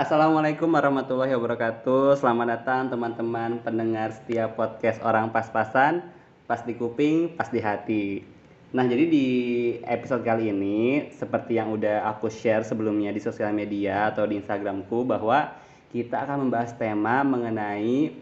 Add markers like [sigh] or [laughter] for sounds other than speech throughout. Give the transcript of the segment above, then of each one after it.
Assalamualaikum warahmatullahi wabarakatuh. Selamat datang teman-teman pendengar setiap podcast orang pas-pasan, pas di kuping, pas di hati. Nah, jadi di episode kali ini seperti yang udah aku share sebelumnya di sosial media atau di Instagramku bahwa kita akan membahas tema mengenai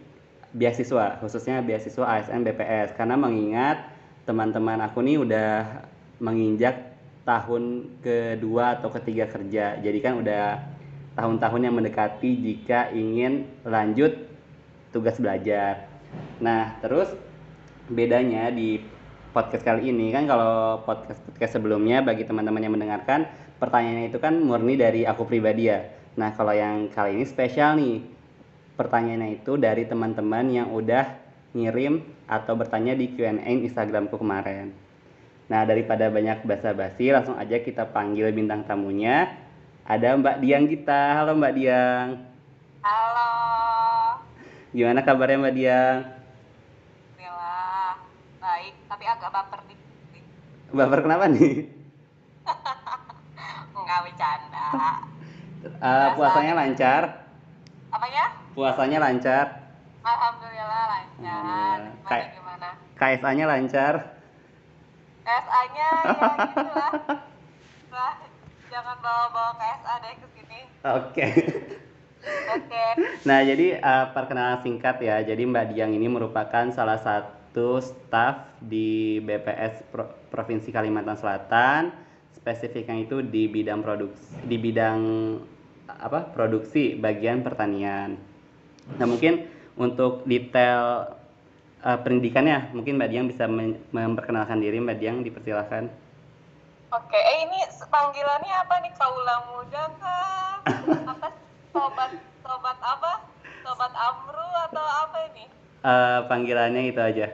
beasiswa, khususnya beasiswa ASN BPS karena mengingat teman-teman aku nih udah menginjak tahun kedua atau ketiga kerja. Jadi kan udah tahun-tahun yang mendekati jika ingin lanjut tugas belajar. Nah, terus bedanya di podcast kali ini kan kalau podcast podcast sebelumnya bagi teman-teman yang mendengarkan pertanyaannya itu kan murni dari aku pribadi ya. Nah, kalau yang kali ini spesial nih. Pertanyaannya itu dari teman-teman yang udah ngirim atau bertanya di Q&A Instagramku kemarin. Nah, daripada banyak basa-basi, langsung aja kita panggil bintang tamunya ada Mbak Diang kita. Halo Mbak Diang. Halo. Gimana kabarnya Mbak Diang? Alhamdulillah. Baik, tapi agak baper nih. Baper kenapa nih? [laughs] Enggak bercanda. Uh, puasanya lancar? Apanya? Puasanya lancar? Alhamdulillah lancar. Gimana Kayak- gimana? KSA-nya lancar? KSA-nya ya gitu lah. [laughs] Jangan bawa-bawa KSA deh ke sini. Oke. Oke. Nah, jadi uh, perkenalan singkat ya. Jadi Mbak Diang ini merupakan salah satu staf di BPS Pro- Provinsi Kalimantan Selatan. Spesifiknya itu di bidang produksi, di bidang apa? Produksi bagian pertanian. Nah, mungkin untuk detail uh, pendidikannya, mungkin Mbak Diang bisa memperkenalkan diri. Mbak Diang dipersilahkan. Oke, eh ini panggilannya apa nih? Kaula muda kah? [laughs] Apa sobat sobat apa? Sobat Amru atau apa ini? Uh, panggilannya itu aja.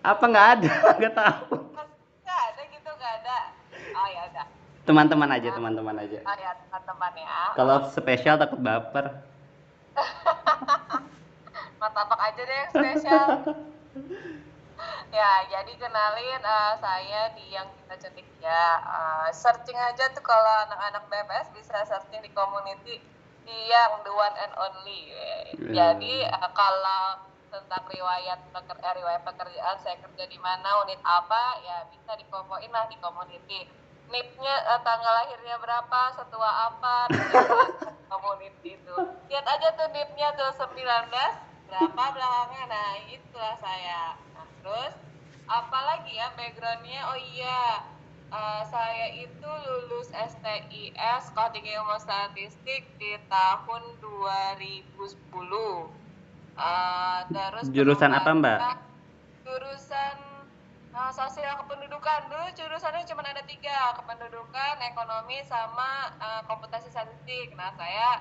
Apa nggak ada? [laughs] Nggak tahu. Nggak ada gitu, nggak ada. Oh ya udah. Teman-teman aja, teman-teman aja. Oh ya teman-teman ya. Kalau spesial takut baper. [laughs] Martabak aja deh yang spesial. Ya, jadi kenalin eh, saya di yang kita cantik ya. Eh, searching aja tuh kalau anak-anak BPS bisa searching di community di yang the one and only. Hmm. Jadi eh, kalau tentang riwayat peker, eh, riwayat pekerjaan saya kerja di mana unit apa ya bisa dikomoin lah di community. NIP-nya eh, tanggal lahirnya berapa, setua apa, [laughs] community itu. Lihat aja tuh NIP-nya tuh 19 berapa belakangnya. Nah, itulah saya. Terus apalagi ya backgroundnya? Oh iya, eh, saya itu lulus STIS Sekolah Tinggi Ilmu Statistik di tahun 2010. Eh, terus Jurusan apa, Mbak? Jurusan eh, sosial kependudukan. Dulu jurusannya cuma ada tiga, kependudukan, ekonomi, sama eh, komputasi statistik. Nah, saya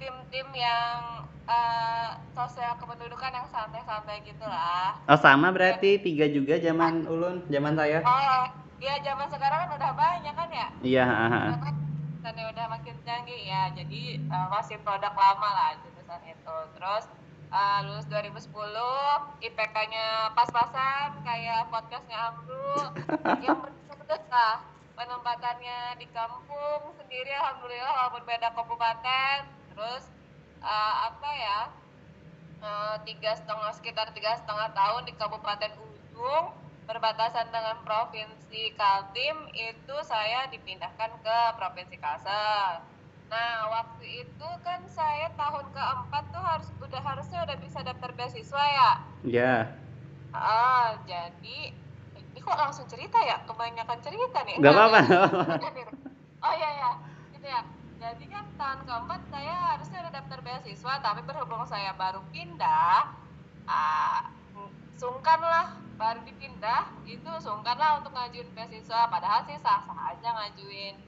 tim-tim yang eh, sosial kependudukan yang santai-santai gitu lah. Oh sama berarti tiga juga zaman ulun, zaman saya. Oh, iya zaman sekarang kan udah banyak kan ya? Iya. Dan udah makin canggih ya, jadi eh, masih produk lama lah jurusan itu. Terus eh, lulus 2010, IPK-nya pas-pasan kayak podcastnya Amru, [laughs] yang pedes lah. Penempatannya di kampung sendiri, alhamdulillah walaupun beda kabupaten. Terus eh, apa ya? eh, tiga setengah sekitar tiga setengah tahun di Kabupaten Ujung berbatasan dengan Provinsi Kaltim itu saya dipindahkan ke Provinsi Kalsel. Nah waktu itu kan saya tahun keempat tuh harus udah harusnya udah bisa daftar beasiswa ya. Iya. Ah jadi ini kok langsung cerita ya kebanyakan cerita nih. Gak Enggak, [laughs] apa-apa. Oh iya ya, gitu ya. Jadi kan tahun keempat saya harusnya udah daftar beasiswa, tapi berhubung saya baru pindah, ah, sungkan lah baru dipindah itu sungkan lah untuk ngajuin beasiswa. Padahal sih sah-sah aja ngajuin.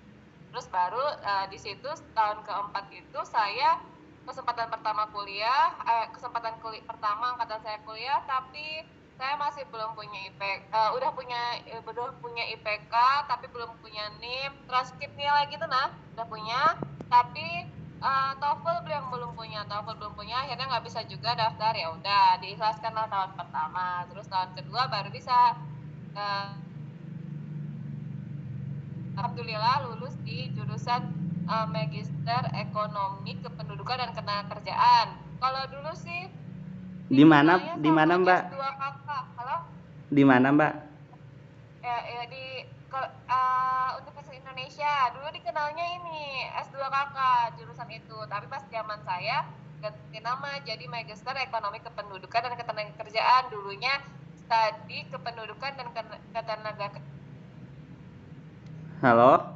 Terus baru eh, di situ tahun keempat itu saya kesempatan pertama kuliah, eh, kesempatan kuliah pertama angkatan saya kuliah, tapi saya masih belum punya IP, eh, udah punya eh, udah punya IPK tapi belum punya NIM, transkrip nilai gitu nah, udah punya, tapi eh, TOEFL belum belum punya, TOEFL belum punya, akhirnya nggak bisa juga daftar ya udah diikhlaskan lah tahun pertama, terus tahun kedua baru bisa. eh, Alhamdulillah lulus di jurusan uh, magister ekonomi kependudukan dan ketenagakerjaan. Kalau dulu sih Di mana di mana, Mbak? S2 kakak. Halo? Di mana, Mbak? Ya, ya di uh, Universitas Indonesia. Dulu dikenalnya ini S2 kakak jurusan itu. Tapi pas zaman saya ganti nama jadi magister ekonomi kependudukan dan ketenagakerjaan. Dulunya studi kependudukan dan ketenagakerjaan. Halo?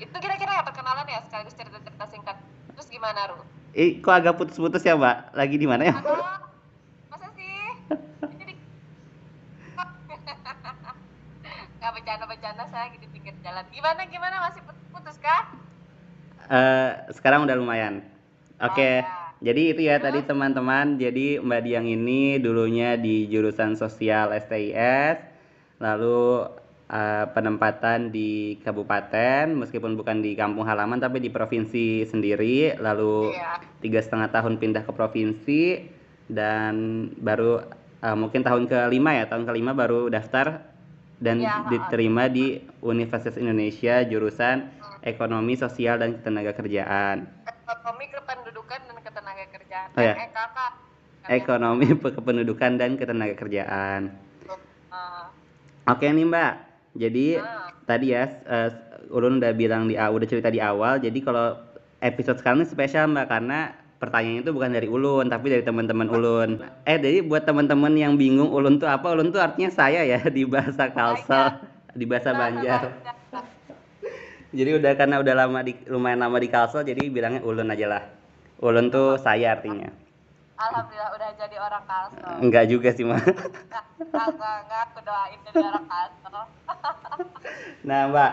Itu kira-kira ya perkenalan ya sekaligus cerita-cerita singkat. Terus gimana, Ru? Eh, kok agak putus-putus ya, Mbak? Lagi di mana ya? Halo? Masa sih? Jadi [laughs] nggak bercanda-bercanda saya di pinggir jalan. Gimana gimana masih putus kah? Eh, sekarang udah lumayan. Oke. Oh, ya. Jadi itu ya tadi teman-teman. Jadi Mbak Diang ini dulunya di jurusan sosial STIS, lalu eh, penempatan di kabupaten, meskipun bukan di kampung halaman tapi di provinsi sendiri. Lalu Iya. tiga setengah tahun pindah ke provinsi dan baru eh, mungkin tahun kelima ya tahun kelima baru daftar dan Iya, diterima di Universitas Indonesia jurusan Ekonomi Sosial dan Ketenagakerjaan. Ekonomi kependudukan dan ketenagakerjaan. Oh, ya. EKK. Ekonomi [laughs] Kependudukan dan Ketenagakerjaan. Uh, Oke nih Mbak. Jadi Ah. tadi ya eh, Ulun udah bilang di udah cerita di awal. Jadi kalau episode sekarang ini spesial Mbak karena pertanyaannya itu bukan dari Ulun tapi dari teman-teman Ulun. Eh jadi buat teman-teman yang bingung Ulun tuh apa? Ulun tuh artinya saya ya di bahasa Kalsel, di bahasa Banjar. Jadi udah karena udah lama di lumayan lama di Kalsel jadi bilangnya Ulun aja lah. Ulun tuh saya artinya. Alhamdulillah udah jadi orang Kalsel. Enggak juga sih Mbak. Nah, enggak, enggak, aku doain jadi orang Kalsel. [laughs] Nah, Mbak,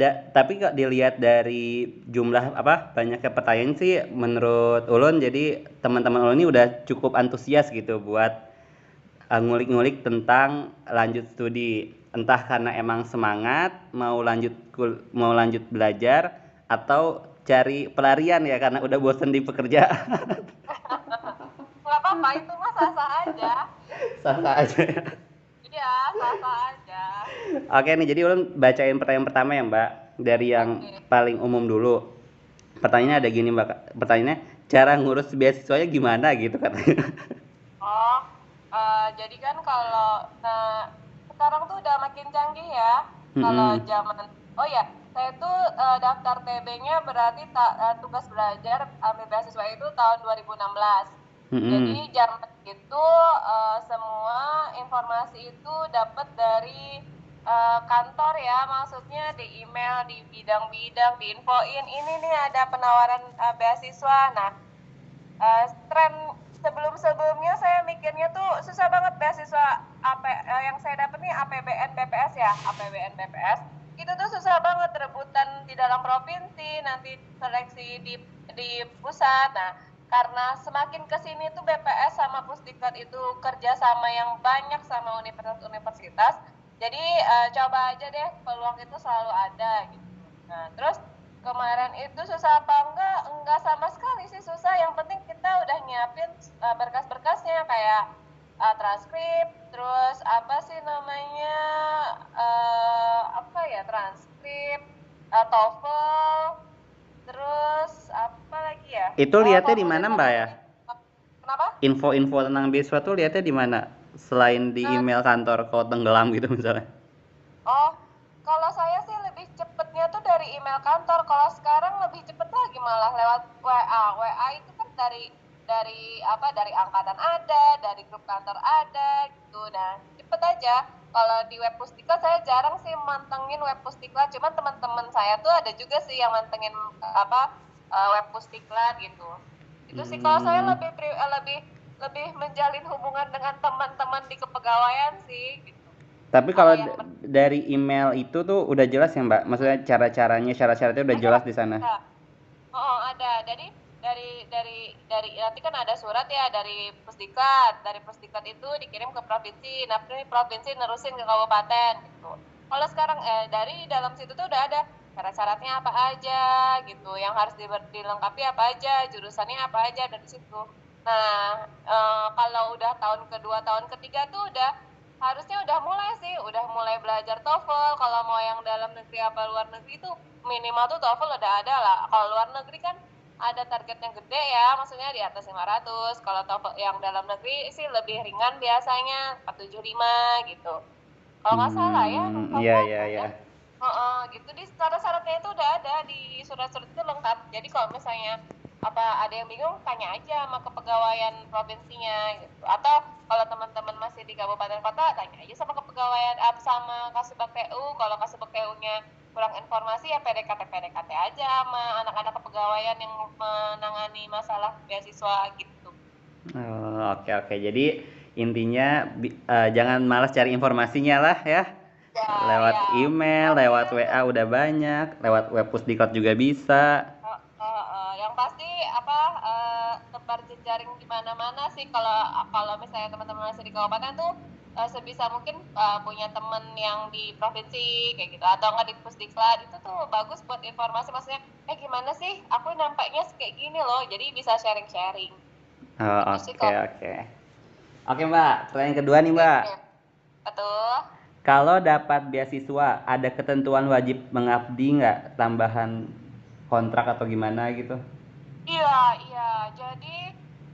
da- tapi kok dilihat dari jumlah apa banyaknya pertanyaan sih menurut Ulun jadi teman-teman Ulun ini udah cukup antusias gitu buat eh, ngulik-ngulik tentang lanjut studi. Entah karena emang semangat mau lanjut kul- mau lanjut belajar atau cari pelarian ya karena udah bosen di pekerjaan. Enggak apa-apa, itu mah sah-sah aja. Sah-sah aja ya. Iya, sah-sah aja. Oke nih, jadi ulun bacain pertanyaan pertama ya Mbak Dari yang Oke. paling umum dulu Pertanyaannya ada gini Mbak Pertanyaannya, cara ngurus beasiswanya gimana gitu katanya Oh, eh, jadi kan kalau nah, sekarang tuh udah makin canggih ya. Kalau Mm-mm. zaman, oh ya, saya tuh eh, daftar TB-nya berarti ta- eh, tugas belajar ambil beasiswa itu tahun 2016. Mm-mm. Jadi zaman itu eh, semua informasi itu dapat dari eh, kantor ya, maksudnya di email, di bidang-bidang, diinfoin ini nih ada penawaran eh, beasiswa. Nah, eh, tren sebelum-sebelumnya saya mikirnya tuh susah banget beasiswa AP, eh, yang saya dapat nih APBN BPS ya, APBN BPS. Itu tuh susah banget rebutan di dalam provinsi, nanti seleksi di di pusat. Nah, karena semakin ke sini tuh BPS sama Pusdiklat itu kerja sama yang banyak sama universitas-universitas. Jadi eh, coba aja deh peluang itu selalu ada gitu. Nah, terus kemarin itu susah apa enggak? Enggak sama sekali sih susah. Yang penting kita udah nyiapin eh, berkas-berkasnya kayak eh, transkrip, terus apa sih namanya eh apa ya transkrip, eh, TOEFL, terus apa lagi ya? Itu Oh, lihatnya di mana Mbak ya? Kenapa? Info-info tentang beasiswa tuh lihatnya di mana? Selain di Nah. email kantor kalau tenggelam gitu misalnya Oh, kalau saya sih lebih cepetnya tuh dari email kantor. Kalau sekarang lebih cepet lagi malah lewat WA. WA itu kan dari dari apa? Dari angkatan ada, dari grup kantor ada, gitu. Nah, cepet aja. Kalau di web Pusdiklat saya jarang sih mantengin web Pusdiklat. Cuman teman-teman saya tuh ada juga sih yang mantengin apa eh, web Pusdiklat gitu. Itu sih kalau saya Hmm. lebih lebih lebih menjalin hubungan dengan teman-teman di kepegawaian sih gitu. Tapi kalau d- dari email itu tuh udah jelas ya Mbak? Maksudnya cara-caranya, syarat-syaratnya udah jelas di sana. Ada. Oh, ada. Jadi dari dari dari nanti kan ada surat ya dari Pusdiklat. Dari Pusdiklat itu dikirim ke provinsi. Nah, provinsi nerusin ke kabupaten gitu. Kalau sekarang eh dari dalam situ tuh udah ada syarat-syaratnya apa aja gitu. Yang harus di- dilengkapi apa aja, jurusannya apa aja dari situ. Nah, eh, kalau udah tahun kedua, tahun ketiga tuh udah harusnya udah mulai sih udah mulai belajar TOEFL kalau mau yang dalam negeri apa luar negeri itu minimal tuh TOEFL udah ada lah kalau luar negeri kan ada targetnya gede ya maksudnya di atas 500 kalau TOEFL yang dalam negeri sih lebih ringan biasanya 475 gitu kalau nggak salah ya Hmm, iya ada. iya iya Heeh, gitu di syarat-syaratnya itu udah ada di surat-surat itu lengkap. Jadi kalau misalnya apa ada yang bingung tanya aja sama kepegawaian provinsinya gitu. Atau kalau teman-teman masih di kabupaten kota tanya aja sama kepegawaian apa sama Kasubag TU. Kalau Kasubag TU-nya kurang informasi ya PDKT PDKT aja sama anak-anak kepegawaian yang menangani masalah beasiswa gitu. Oh, oke oke. Jadi intinya eh, jangan malas cari informasinya lah ya. Ya, lewat ya. email lewat WA udah banyak lewat web pusdikot juga bisa. Eh, eh, eh, yang pasti apa eh, tebar jejaring di mana-mana sih. Kalau kalau misalnya teman-teman masih di kabupaten tuh eh, sebisa mungkin eh, punya temen yang di provinsi kayak gitu. Atau nggak di pusdiklat itu tuh bagus buat informasi. Maksudnya eh gimana sih? Aku nampaknya kayak gini loh. Jadi bisa sharing-sharing. Oh, Itu oke sih oke kalau- oke. Mbak. Pertanyaan kedua nih mbak. Betul. Kalau dapat beasiswa ada ketentuan wajib mengabdi nggak? Tambahan kontrak atau gimana gitu? Iya, iya. Jadi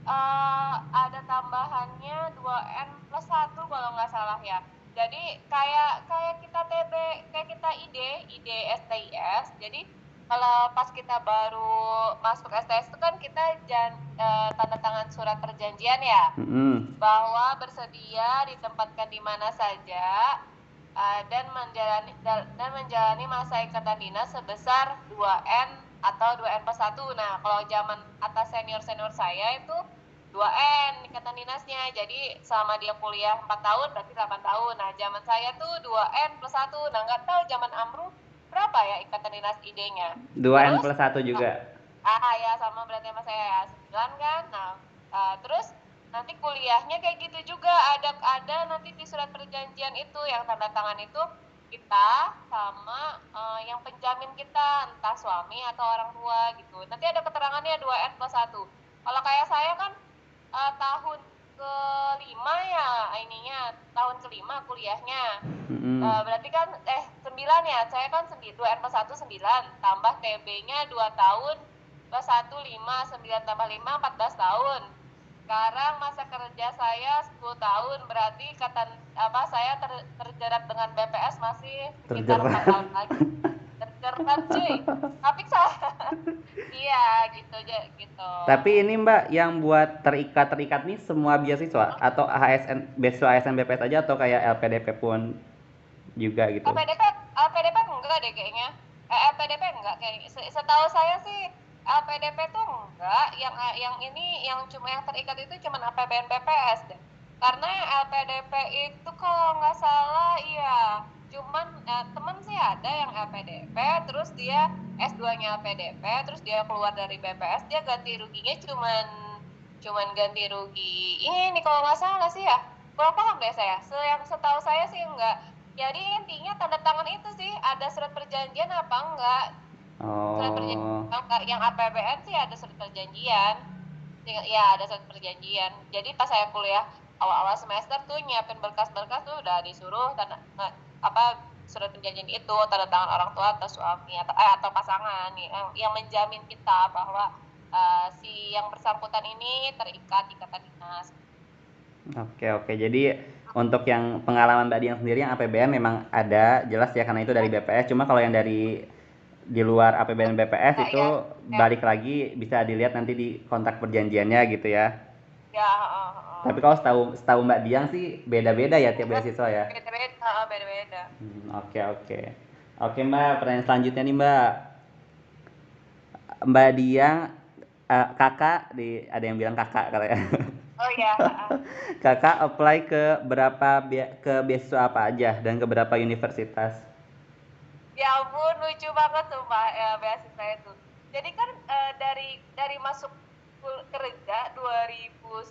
eh, ada tambahannya 2N plus 1 kalau nggak salah ya. Jadi kayak kayak kita TB, kayak kita ID, ID STIS. Jadi kalau pas kita baru masuk STS itu kan kita jan, eh, tanda tangan surat perjanjian ya Mm-mm. bahwa bersedia ditempatkan di mana saja uh, dan menjalani dan menjalani masa ikatan dinas sebesar 2N atau 2N plus 1. Nah, kalau zaman atas senior-senior saya itu 2N ikatan dinasnya. Jadi selama dia kuliah 4 tahun berarti 8 tahun. Nah, zaman saya tuh 2N plus 1. Nah, nggak tahu zaman Amru berapa ya ikatan dinas idenya. 2N Terus? plus 1 juga Ah ya sama berarti sama saya ya sembilan kan. Nah eh, terus nanti kuliahnya kayak gitu juga ada ada nanti di surat perjanjian itu yang tanda tangan itu kita sama eh, yang penjamin kita entah suami atau orang tua gitu. Nanti ada keterangannya 2N plus 1. Kalau kayak saya kan eh, tahun kelima ya ininya tahun kelima kuliahnya Mm-mm. Eh, berarti kan eh 9 ya saya kan 2 N plus 1 9 tambah TB nya 2 tahun plus 1 5 9 tambah 5 14 tahun sekarang masa kerja saya 10 tahun berarti kata apa saya ter, terjerat dengan BPS masih sekitar Terjerat. 4 tahun lagi [laughs] terjerat cuy. Tapi saya [laughs] iya gitu aja gitu. Tapi ini Mbak yang buat terikat terikat nih semua beasiswa atau ASN beasiswa ASN BPS aja atau kayak LPDP pun juga gitu. LPDP LPDP enggak deh kayaknya. Eh, LPDP enggak kayaknya Se- setahu saya sih LPDP tuh enggak. Yang yang ini yang cuma yang terikat itu cuma APBN BPS deh. Karena LPDP itu kalau nggak salah iya cuman eh, temen sih ada yang LPDP terus dia S2 nya LPDP terus dia keluar dari BPS dia ganti ruginya cuman cuman ganti rugi ini kalau nggak salah sih ya. Kurang paham deh saya Se yang setahu saya sih enggak. Jadi intinya tanda tangan itu sih ada surat perjanjian apa enggak? Surat perjanjian Oh. enggak yang APBN sih ada surat perjanjian. Ya ada surat perjanjian. Jadi pas saya kuliah awal-awal semester tuh nyiapin berkas-berkas tuh udah disuruh tanda apa surat perjanjian itu tanda tangan orang tua atau suami atau eh, atau pasangan yang, yang menjamin kita bahwa eh, si yang bersangkutan ini terikat ikatan dinas Oke oke. Jadi untuk yang pengalaman Mbak Dian sendiri yang APBN memang ada jelas ya karena itu dari BPS. Cuma kalau yang dari di luar APBN BPS Ya, itu ya, ya. balik lagi bisa dilihat nanti di kontrak perjanjiannya gitu ya. ya heeh, heeh. Tapi kalau setahu setahu Mbak Diang sih beda-beda ya tiap beasiswa ya. beda-beda beda-beda Hmm, Oke oke. Oke Mbak, pertanyaan selanjutnya nih Mbak. Mbak Diang eh, kakak di ada yang bilang kakak katanya. oh ya [laughs] heeh. kakak apply ke berapa ke beasiswa apa aja dan ke berapa universitas? Ya ampun, lucu banget sumpah ya, beasiswa itu. Jadi kan eh, dari dari masuk kerja 2011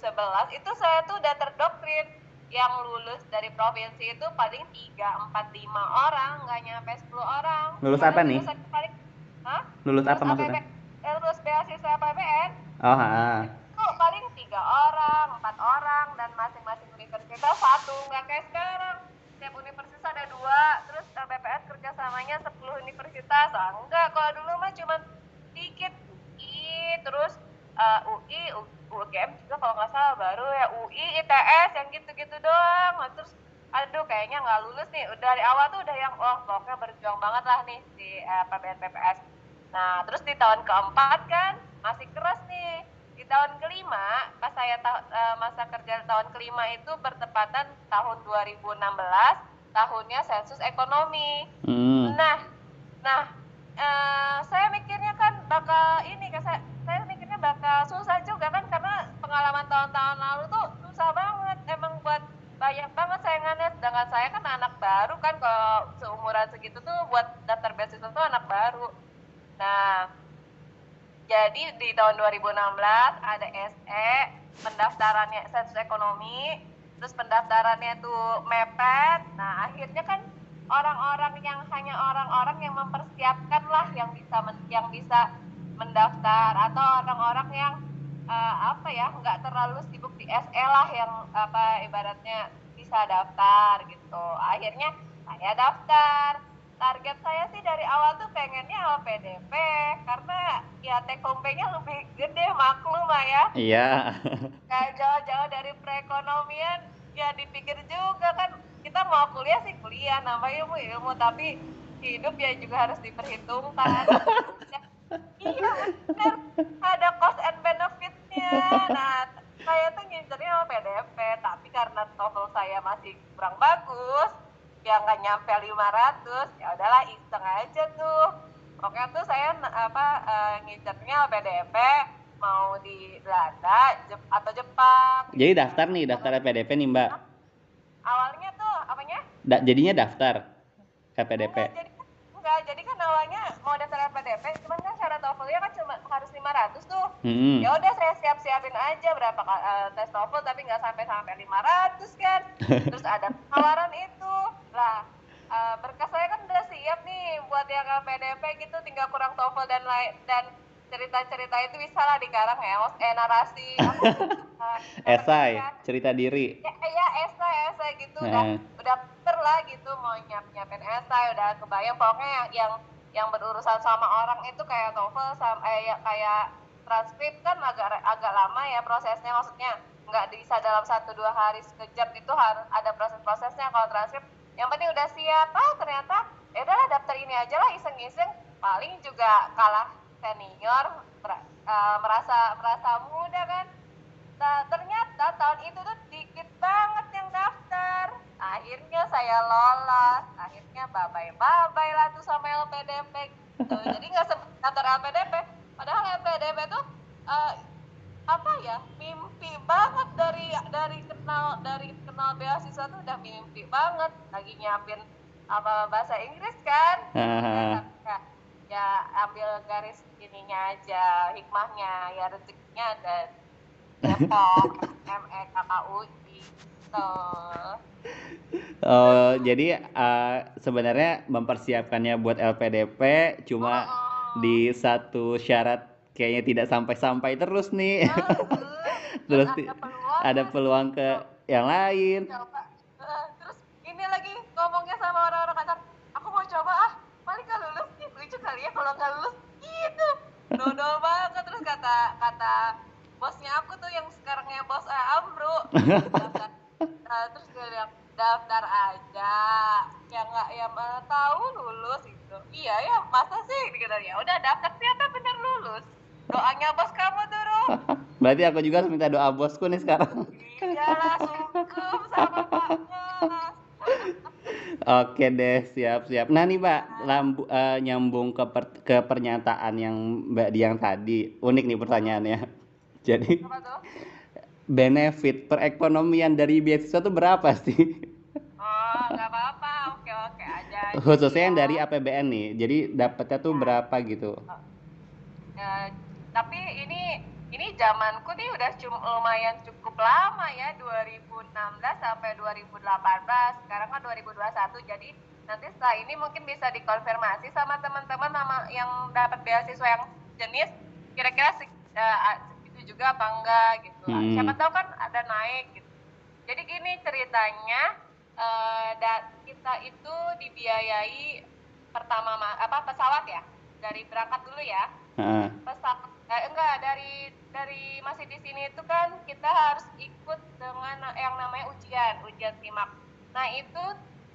itu saya tuh udah terdoktrin yang lulus dari provinsi itu paling 3, 4, 5 orang, nggak nyampe 10 orang. Lulus Karena apa nih? lulusan paling, Hah? Lulus apa Lulus maksudnya? APB eh, lulus beasiswa PBN Oh, ha. itu paling tiga orang, empat orang dan masing-masing universitas satu nggak kayak sekarang setiap universitas ada dua terus BPS kerjasamanya 10 universitas ah, enggak kalau dulu mah cuma dikit UI terus eh, UI U- UGM juga kalau nggak salah baru ya. UI ITS yang gitu-gitu doang. Nah, terus aduh kayaknya nggak lulus nih. Udah dari awal tuh udah yang oh pokoknya berjuang banget lah nih di eh, PBN PPS nah terus di tahun keempat kan masih keras nih. Di tahun kelima pas saya ta- eh, masa kerja tahun kelima itu bertepatan tahun 2016 tahunnya sensus ekonomi. Hmm. Nah, nah, eh, saya mikirnya kan bakal ini, kan saya, saya bakal susah juga kan karena pengalaman tahun-tahun lalu tuh susah banget, emang buat banyak banget sayangannya. Sedangkan saya kan anak baru kan kalau seumuran segitu tuh buat daftar beasiswa tuh anak baru. Nah, jadi di tahun 2016 ada SE pendaftarannya sensus ekonomi, terus pendaftarannya tuh mepet. Nah akhirnya kan orang-orang yang hanya orang-orang yang mempersiapkan lah yang bisa yang bisa mendaftar atau orang-orang yang eh, apa ya nggak terlalu sibuk di SE lah yang apa ibaratnya bisa daftar gitu. Akhirnya saya daftar target saya sih dari awal tuh pengennya LPDP karena ya take home pay-nya lebih gede maklum lah ya Iya. [laughs] kayak jauh-jauh dari perekonomian ya dipikir juga kan kita mau kuliah sih kuliah nambah ilmu ilmu tapi hidup ya juga harus diperhitungkan [laughs] iya bener. Ada cost and benefitnya. Nah saya tuh ngincernya LPDP tapi karena TOEFL saya masih kurang bagus ya nggak nyampe 500 ya udahlah iseng aja tuh. Pokoknya tuh saya apa eh, ngincernya LPDP mau di Belanda Jep- atau Jepang. Jadi daftar nih, daftar LPDP nih Mbak. awalnya tuh apanya? Da- jadinya daftar LPDP. Enggak, jadi enggak jadi kan awalnya mau daftar LPDP cuman kan syarat TOEFL-nya kan cuma harus 500 tuh. Hmm. ya udah saya siap siapin aja berapa eh, tes TOEFL tapi nggak sampai sampai 500 kan. [laughs] Terus ada tawaran itu. Lah eh, berkas saya kan udah siap nih buat yang LPDP gitu tinggal kurang TOEFL dan lain dan cerita-cerita itu bisa lah dikarang ya Mas. eh narasi. [laughs] Eh, Esai, cerita diri. ya, ya esai esai gitu. Udah Eh. udah pinter lah gitu mau nyiap nyiapin esai udah kebayang. Pokoknya yang yang, yang berurusan sama orang itu kayak TOEFL sama eh, ya, kayak transkrip kan agak agak lama ya prosesnya. Maksudnya nggak bisa dalam satu dua hari sekejap itu harus ada proses-prosesnya kalau transkrip. Yang penting udah siap. Ah ternyata ya udahlah daftar ini aja lah iseng-iseng. Paling juga kalah senior eh, merasa merasa muda kan Nah, ternyata tahun itu tuh dikit banget yang daftar. Akhirnya saya lolos. Akhirnya babai-babai lah tuh sama LPDP. Tuh, [laughs] jadi nggak sempet daftar LPDP. Padahal LPDP tuh eh, apa ya mimpi banget dari dari kenal dari kenal beasiswa tuh udah mimpi banget. Lagi nyiapin apa bahasa Inggris kan? Hahaha. [laughs] ya, ya ambil garis ininya aja hikmahnya. Ya rezekinya ada Depok [laughs] ME KKUI gitu. Oh, jadi eh, sebenarnya mempersiapkannya buat LPDP cuma Oh. di satu syarat kayaknya tidak sampai-sampai terus nih. [laughs] terus Terus ada peluang Ada peluang ke yang lain. coba. Eh, terus ini lagi ngomongnya sama orang-orang kantor aku mau coba ah paling nggak lulus nih lucu kali ya kalau nggak lulus gitu dodol [laughs] banget. Terus kata kata bosnya aku tuh yang sekarangnya bos eh, Amru. Daftar, [laughs] eh, terus dia bilang daftar aja ya nggak ya mana tahu lulus gitu. Iya ya masa sih? Gitu ya udah daftar ternyata bener lulus? Doanya bos kamu tuh Rum [laughs] Berarti aku juga harus minta doa bosku nih sekarang. iyalah sungkem sama bapaknya Oke deh, siap-siap. Nah nih Mbak, lambu, eh, nyambung ke, per- ke pernyataan yang Mbak Diang tadi. Unik nih pertanyaannya. [laughs] Jadi benefit perekonomian dari beasiswa tuh berapa sih? [laughs] Oh, nggak apa-apa. Oke, oke aja. Khususnya yang Iya. dari APBN nih. Jadi dapatnya tuh berapa gitu? Ya, tapi ini ini zamanku nih udah cum- lumayan cukup lama ya 2016 sampai 2018 sekarang kan 2021 jadi nanti setelah ini mungkin bisa dikonfirmasi sama teman-teman sama yang dapat beasiswa yang jenis kira-kira eh, segitu juga apa enggak gitu. Hmm. siapa tahu kan ada naik gitu. Jadi gini ceritanya da- kita itu dibiayai pertama ma- apa pesawat ya? Dari berangkat dulu ya. Heeh. pesawat eh, enggak dari dari masih di sini itu kan kita harus ikut dengan yang namanya ujian ujian simak. Nah itu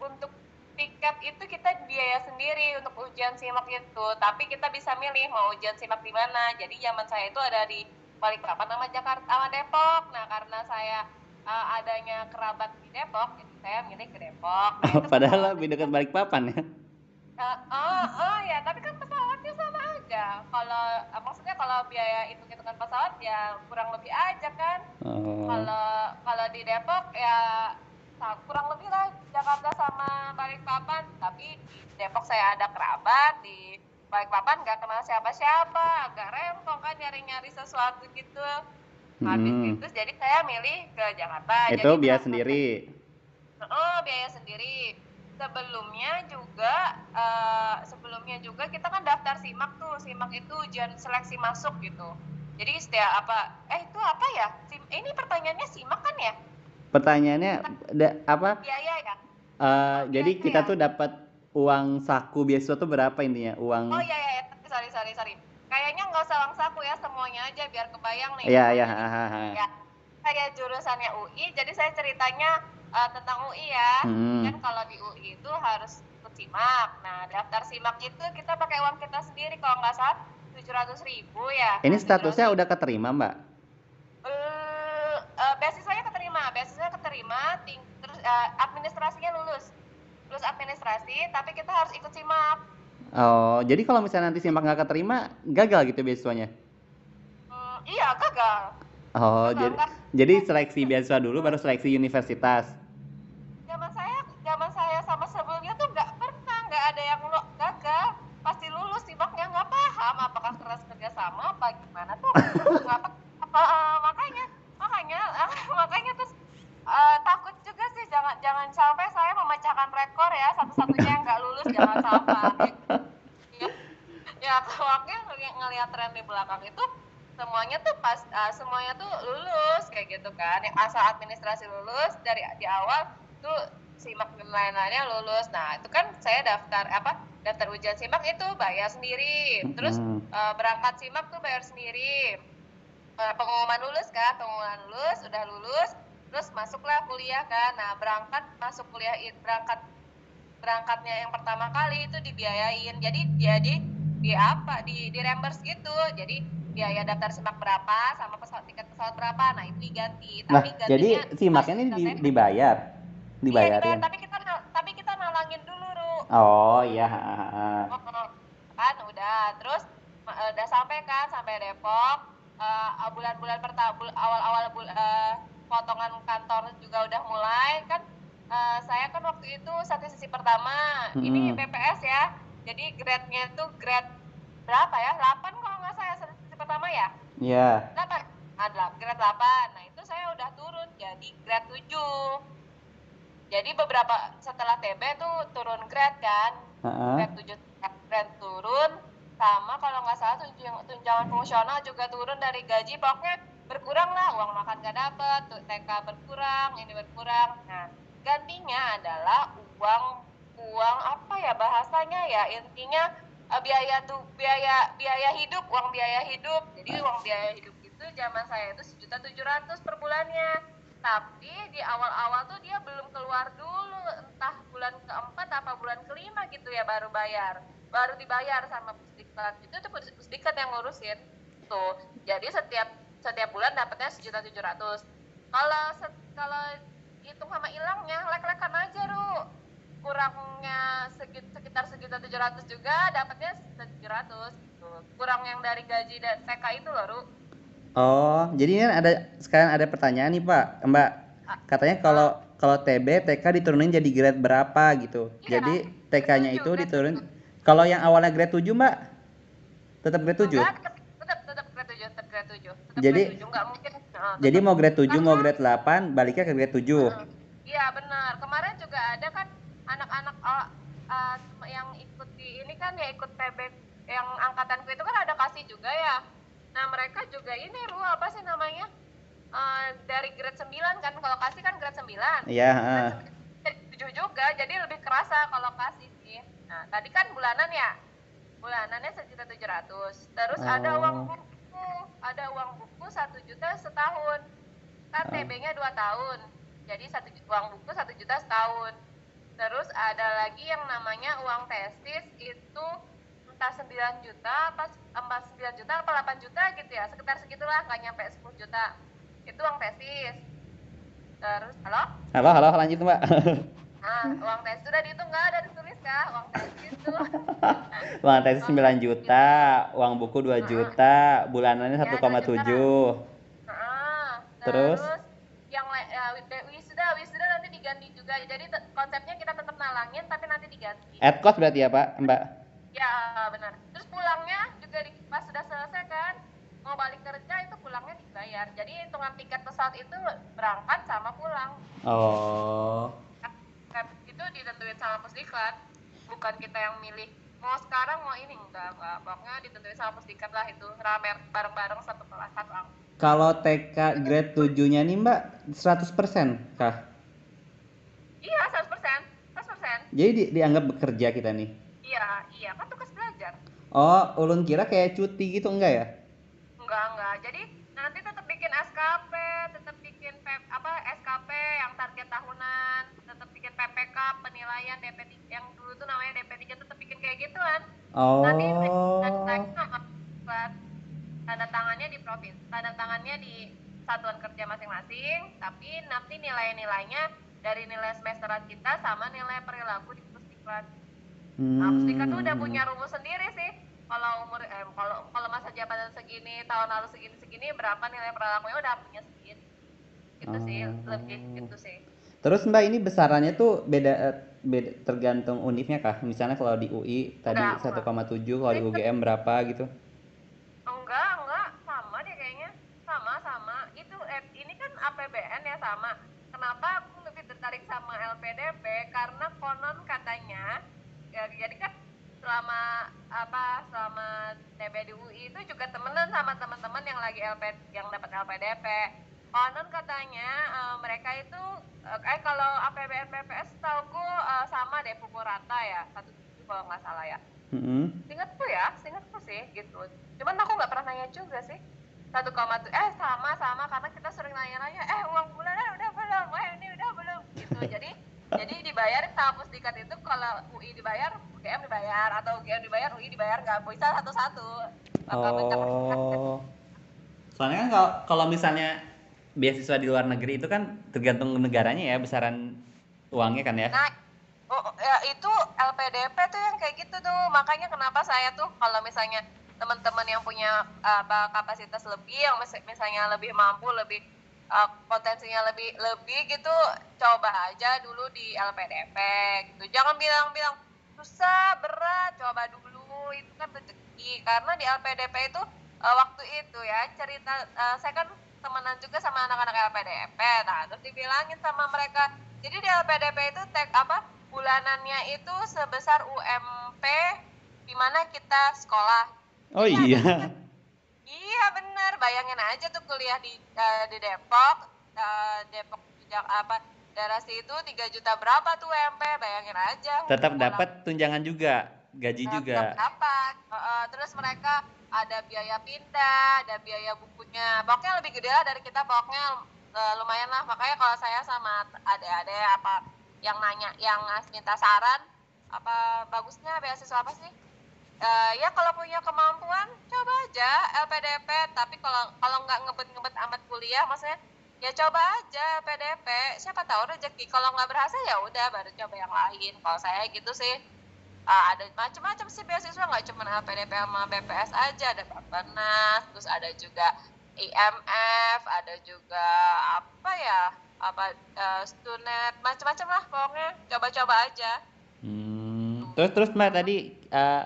untuk tiket itu kita biaya sendiri untuk ujian simak itu. Tapi kita bisa milih mau ujian simak di mana. Jadi zaman saya itu ada di Balikpapan sama Jakarta sama Depok. Nah karena saya eh, adanya kerabat di Depok jadi saya milih ke Depok. Nah, [laughs] Padahal pesawat- lebih dekat Balikpapan ya. Eh, oh, oh ya, tapi kan pesawatnya aja. Kalau eh, maksudnya kalau biaya hitung-hitungan pesawat ya kurang lebih aja kan. Oh. Kalau kalau di Depok ya kurang lebih lah Jakarta sama Balikpapan. Tapi di Depok saya ada kerabat di Balikpapan nggak kenal siapa-siapa, agak rempong kan nyari-nyari sesuatu gitu. Habis Hmm. itu jadi saya milih ke Jakarta. Itu Jadi biaya sendiri. Oh, biaya sendiri. Sebelumnya juga eh, sebelumnya juga kita kan daftar SIMAK tuh. SIMAK itu ujian seleksi masuk gitu. Jadi setiap apa eh itu apa ya? Sim, ini pertanyaannya SIMAK kan ya? Pertanyaannya da- apa? Biaya ya? Eh, jadi Biaya kita ya? tuh dapat uang saku beasiswa tuh berapa intinya? Uang Oh iya iya, iya. sorry sorry sorry. Kayaknya nggak usah uang saku ya semuanya aja biar kebayang nih. Iya, iya, ha, ha. Ya. Saya jurusannya UI, jadi saya ceritanya eh, tentang UI ya. Hmm. kan kalau di UI itu harus ikut simak. Nah, daftar simak itu kita pakai uang kita sendiri kalau nggak salah tujuh ratus ribu ya. Ini statusnya 700.000. udah keterima, Mbak? Eh, eh, beasiswanya keterima, beasiswanya keterima, ting- terus eh, administrasinya lulus, lulus administrasi, tapi kita harus ikut simak. Oh, jadi kalau misalnya nanti simak nggak keterima, gagal gitu beasiswanya? Hmm, iya, gagal. Oh, Gagal, jadi kan? jadi seleksi beasiswa dulu baru seleksi universitas. Zaman saya, zaman saya sama sebelumnya tuh nggak pernah, nggak ada yang lo gagal. Pasti lulus simaknya nggak paham apakah keras kerja sama apa gimana tuh? Pe- apa, [laughs] eh, makanya makanya [laughs] makanya terus eh, takut juga sih jangan jangan sampai saya memecahkan rekor ya satu-satunya yang nggak lulus jangan sampai. [laughs] Ya, ya ngeliat, ngeliat tren di belakang itu semuanya tuh pas eh, semuanya tuh lulus kayak gitu kan. Yang asal administrasi lulus dari di awal tuh simak dan lain-lainnya lulus. Nah itu kan saya daftar apa daftar ujian simak itu bayar sendiri. Terus Mm-mm. eh, berangkat simak tuh bayar sendiri. Eh, pengumuman lulus kan pengumuman lulus udah lulus terus masuklah kuliah kan. Nah berangkat masuk kuliah berangkat berangkatnya yang pertama kali itu dibiayain. Jadi jadi di apa? Di di reimburse gitu. Jadi biaya daftar simak berapa sama pesawat tiket pesawat berapa. Nah itu diganti. Nah, tapi jadi gantinya simaknya ini di- dibayar, Iya, dibayarin. tapi kita tapi kita nalangin dulu. Oh iya. Oh, kan udah. Terus eh, udah sampai kan sampai Depok. Eh, bulan-bulan pertama awal-awal bul eh, potongan kantor juga udah mulai. Kan eh, saya kan waktu itu statistik pertama. Ini Mm-mm. BPS ya. Jadi grade-nya itu grade berapa ya? 8 kalau nggak saya statistik pertama ya? Iya. 8 ada grade 8 nah itu saya udah turun jadi grade 7 jadi beberapa setelah TB tuh turun grade kan. Ha. grade 7 grade turun. Sama kalau nggak salah tunjang, tunjangan fungsional juga turun dari gaji. Pokoknya berkurang lah uang makan gak dapet TK berkurang ini berkurang. Nah gantinya adalah uang uang apa ya bahasanya ya? Intinya eh, biaya tuh biaya biaya hidup uang biaya hidup. Jadi uang biaya hidup itu zaman saya itu sejuta tujuh ratus per bulannya tapi di awal-awal tuh dia belum keluar dulu entah bulan keempat apa bulan kelima gitu ya baru bayar. Baru dibayar sama pusdiklat. Itu tuh Pus- pusdiklat yang ngurusin. Tuh jadi setiap setiap bulan dapatnya sejuta tujuh ratus. Kalau kalau hitung sama hilangnya lek-lekan aja ru. Kurangnya segit, sekitar sejuta tujuh ratus juga dapatnya tujuh ratus gitu. Kurang yang dari gaji dan TK itu loh ru Oh, jadi ini ada sekarang ada pertanyaan nih Pak, Mbak. Katanya kalau kalau TB TK diturunin jadi grade berapa gitu. Iya, Jadi TK-nya itu diturunin. Kalau yang awalnya grade 7, Mbak? Tetap grade 7? Enggak, tetap tetap tetap grade tujuh tetap grade tujuh tetap Jadi- grade tujuh nggak mungkin Heeh, Jadi mau grade 7, mau Karena- grade 8, baliknya ke grade 7. Heeh. Iya benar. Kemarin juga ada kan anak-anak uh, yang ikut di ini kan ya ikut PB yang angkatanku itu kan ada kasih juga ya. Nah mereka juga ini Ru apa sih namanya? eh, dari grade 9 kan kalau kasih kan grade 9 Iya, heeh. tujuh juga jadi lebih kerasa kalau kasih sih nah tadi kan bulanan ya bulanannya tujuh ratus terus ada Oh. uang buku ada uang buku satu juta setahun kan Oh. TB-nya dua tahun jadi satu uang buku satu juta setahun terus ada lagi yang namanya uang tesis itu entah 9 juta apa empat 9 juta apa 8 juta gitu ya sekitar segitulah nggak nyampe 10 juta itu uang tesis terus halo Halo, halo, lanjut Mbak. Nah, [laughs] uang tes sudah dihitung nggak ada ditulis kah? Uang tes itu. uang tesis 9 [laughs] juta, uang buku 2 juta, bulanannya 1,7. Heeh. Terus? yang le- ya, wi- wisuda, wisuda nanti diganti juga. Jadi konsepnya kita tetap nalangin tapi nanti diganti. At cost berarti ya, Pak, Mbak? Ya, benar. Terus pulangnya juga di, pas sudah selesai kan mau balik kerja itu pulangnya dibayar. Jadi hitungan tiket pesawat itu berangkat sama pulang. Oh. Kan itu ditentuin sama pusdiklat bukan kita yang milih mau sekarang mau ini enggak enggak pokoknya ditentuin sama pusdiklat lah itu rame bareng-bareng satu kelas satu angkot Kalau TK grade 7-nya nih, Mbak, 100% kah? iya 100% 100% Jadi di- dianggap bekerja kita nih. Iya iya kan tugas belajar Oh, ulun kira kayak cuti gitu enggak ya? enggak enggak jadi nanti tetap bikin SKP tetap bikin apa SKP yang target tahunan tetap bikin PPK penilaian DP yang dulu tuh namanya DP 3 tetap bikin kayak gituan Oh. Nanti buat tanda tangannya di provinsi, tanda tangannya di satuan kerja masing-masing, tapi nanti nilai-nilainya dari nilai semesteran kita sama nilai perilaku di Pusdiklat. Nah, Pusdiklat tuh udah Hmm. punya rumus sendiri sih. Kalau umur eh, kalau kalau masa jabatan segini, tahun lalu segini-segini berapa nilai perilakunya udah punya segini. Itu sih Oh. lebih gitu sih. Terus Mbak ini besarannya tuh beda, eh, beda tergantung univnya kah? Misalnya kalau di UI tadi Enggak, 1,7, kalau di UGM berapa gitu? Enggak, enggak, sama deh kayaknya. Sama, sama. Itu eh, ini kan APBN ya sama. Kenapa aku lebih tertarik sama LPDP? Karena konon katanya ya jadi kan selama apa selama TB di UI itu juga temenan sama teman-teman yang lagi LP yang dapat LPDP. Konon katanya eh, mereka itu eh eh, kalau APBN BPS tauku eh, sama deh pukul rata ya satu kalau nggak salah ya Mm-mm. Seingatku ya, seingatku sih gitu. Cuman aku nggak pernah nanya juga sih. Satu koma tuh, eh sama sama karena kita sering nanya-nanya, eh uang bulanan udah belum, eh ini udah belum gitu. Jadi jadi dibayar sama pusdikat itu kalau UI dibayar, UGM dibayar atau UGM dibayar, UI dibayar nggak bisa satu-satu. Oh. Soalnya kan kalau kalau misalnya beasiswa di luar negeri itu kan tergantung negaranya ya besaran uangnya kan ya. Nah, oh, ya itu LPDP tuh yang kayak gitu tuh. Makanya kenapa saya tuh kalau misalnya teman-teman yang punya apa kapasitas lebih yang mis- misalnya lebih mampu, lebih uh, potensinya lebih lebih gitu, coba aja dulu di LPDP gitu. Jangan bilang-bilang susah, berat, coba dulu itu kan rezeki. Karena di LPDP itu uh, waktu itu ya cerita uh, saya kan temenan juga sama anak-anak LPDP. Nah, terus dibilangin sama mereka, jadi di LPDP itu tek apa bulanannya itu sebesar UMP di mana kita sekolah. Oh Iya, iya. Bener, bayangin aja tuh kuliah di eh, di Depok, eh, Depok Jak apa daerah situ 3 juta berapa tuh UMP, bayangin aja. Tetap dapat tunjangan juga, gaji tetap juga. dapat. Heeh, terus mereka ada biaya pindah, ada biaya bukunya. Pokoknya lebih gede lah dari kita, pokoknya eh, lumayan lah. Makanya kalau saya sama adik-adik apa yang nanya, yang minta saran, apa bagusnya beasiswa apa sih? Eh, ya kalau punya kemampuan coba aja LPDP tapi kalau kalau nggak ngebet-ngebet amat kuliah maksudnya ya coba aja LPDP siapa tahu rezeki. Kalau nggak berhasil ya udah baru coba yang lain. Kalau saya gitu sih Ah, ada macam-macam sih beasiswa. Nggak cuma LPDP sama BPS aja. Ada Bappenas terus ada juga IMF ada juga apa ya apa eh, Stunet macam-macam lah pokoknya. Coba-coba aja. Hmm. Terus terus Mbak tadi eh,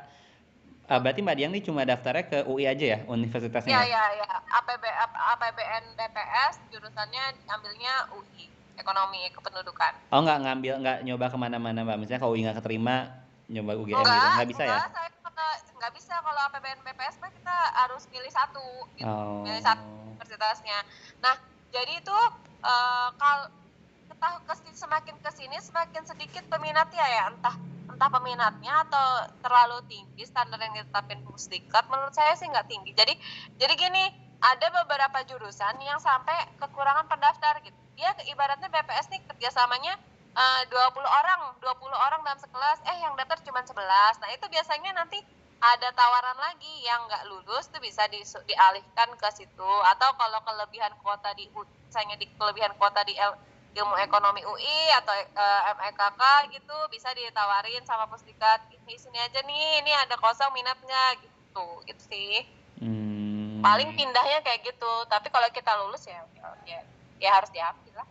eh, berarti Mbak Diang ini cuma daftarnya ke UI aja ya, universitasnya Ya ya? ya ya, APB, ap- APBN BPS jurusannya ambilnya UI, ekonomi kependudukan. Oh nggak ngambil nggak nyoba ke mana-mana Mbak, misalnya kalau UI nggak keterima nyoba UGM gitu, nggak bisa ya? enggak, saya kata- nggak bisa kalau APBN BPS mah kita harus milih satu, gitu. Oh. milih satu universitasnya. Nah, jadi itu uh, kal ketah ke sini, semakin ke sini semakin sedikit peminatnya ya entah entah peminatnya atau terlalu tinggi standar yang ditetapin pusdikat menurut saya sih nggak tinggi. Jadi jadi gini ada beberapa jurusan yang sampai kekurangan pendaftar gitu. Dia ibaratnya BPS nih kerjasamanya eh, uh, 20 orang 20 orang dalam sekelas. Eh yang daftar cuma 11 nah itu biasanya nanti ada tawaran lagi yang nggak lulus tuh bisa di, dialihkan ke situ. Atau kalau kelebihan kuota di misalnya di kelebihan kuota di L, ilmu ekonomi UI atau uh, eh, MEKK gitu bisa ditawarin sama Pusdikat. Ini sini aja nih ini ada kosong minatnya gitu gitu sih. Hmm. paling pindahnya kayak gitu tapi kalau kita lulus ya ya, ya, ya harus diambil lah.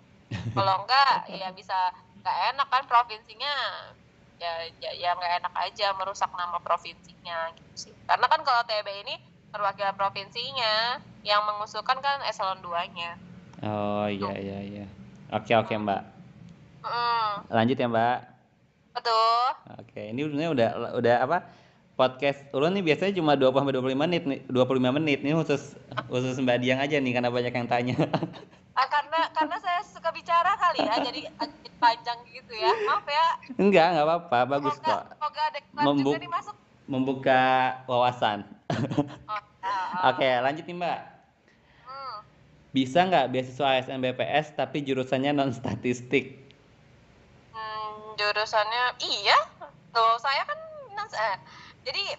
Kalau [laughs] enggak ya bisa nggak enak kan provinsinya. Ya ya ya nggak enak aja merusak nama provinsinya gitu sih. Karena kan kalau TB ini perwakilan provinsinya yang mengusulkan kan eselon 2 nya oh iya iya iya Oke oke Mbak. Mm. Lanjut ya Mbak. Betul. Oke, ini sebenarnya udah udah apa? Podcast ulun nih biasanya cuma 20 sampai 25 menit nih, 25 menit. Ini khusus khusus Mbak Diang aja nih karena banyak yang tanya. [laughs] Ah, karena karena saya suka bicara kali ya, jadi panjang gitu ya. Maaf ya. Enggak, enggak apa-apa, bagus semoga, kok. Semoga ada Membu juga nih masuk. Membuka wawasan. Oh, uh, [laughs] Oke, lanjut nih Mbak bisa nggak beasiswa ASN BPS tapi jurusannya non statistik? Hmm, jurusannya iya, tuh saya kan non eh, jadi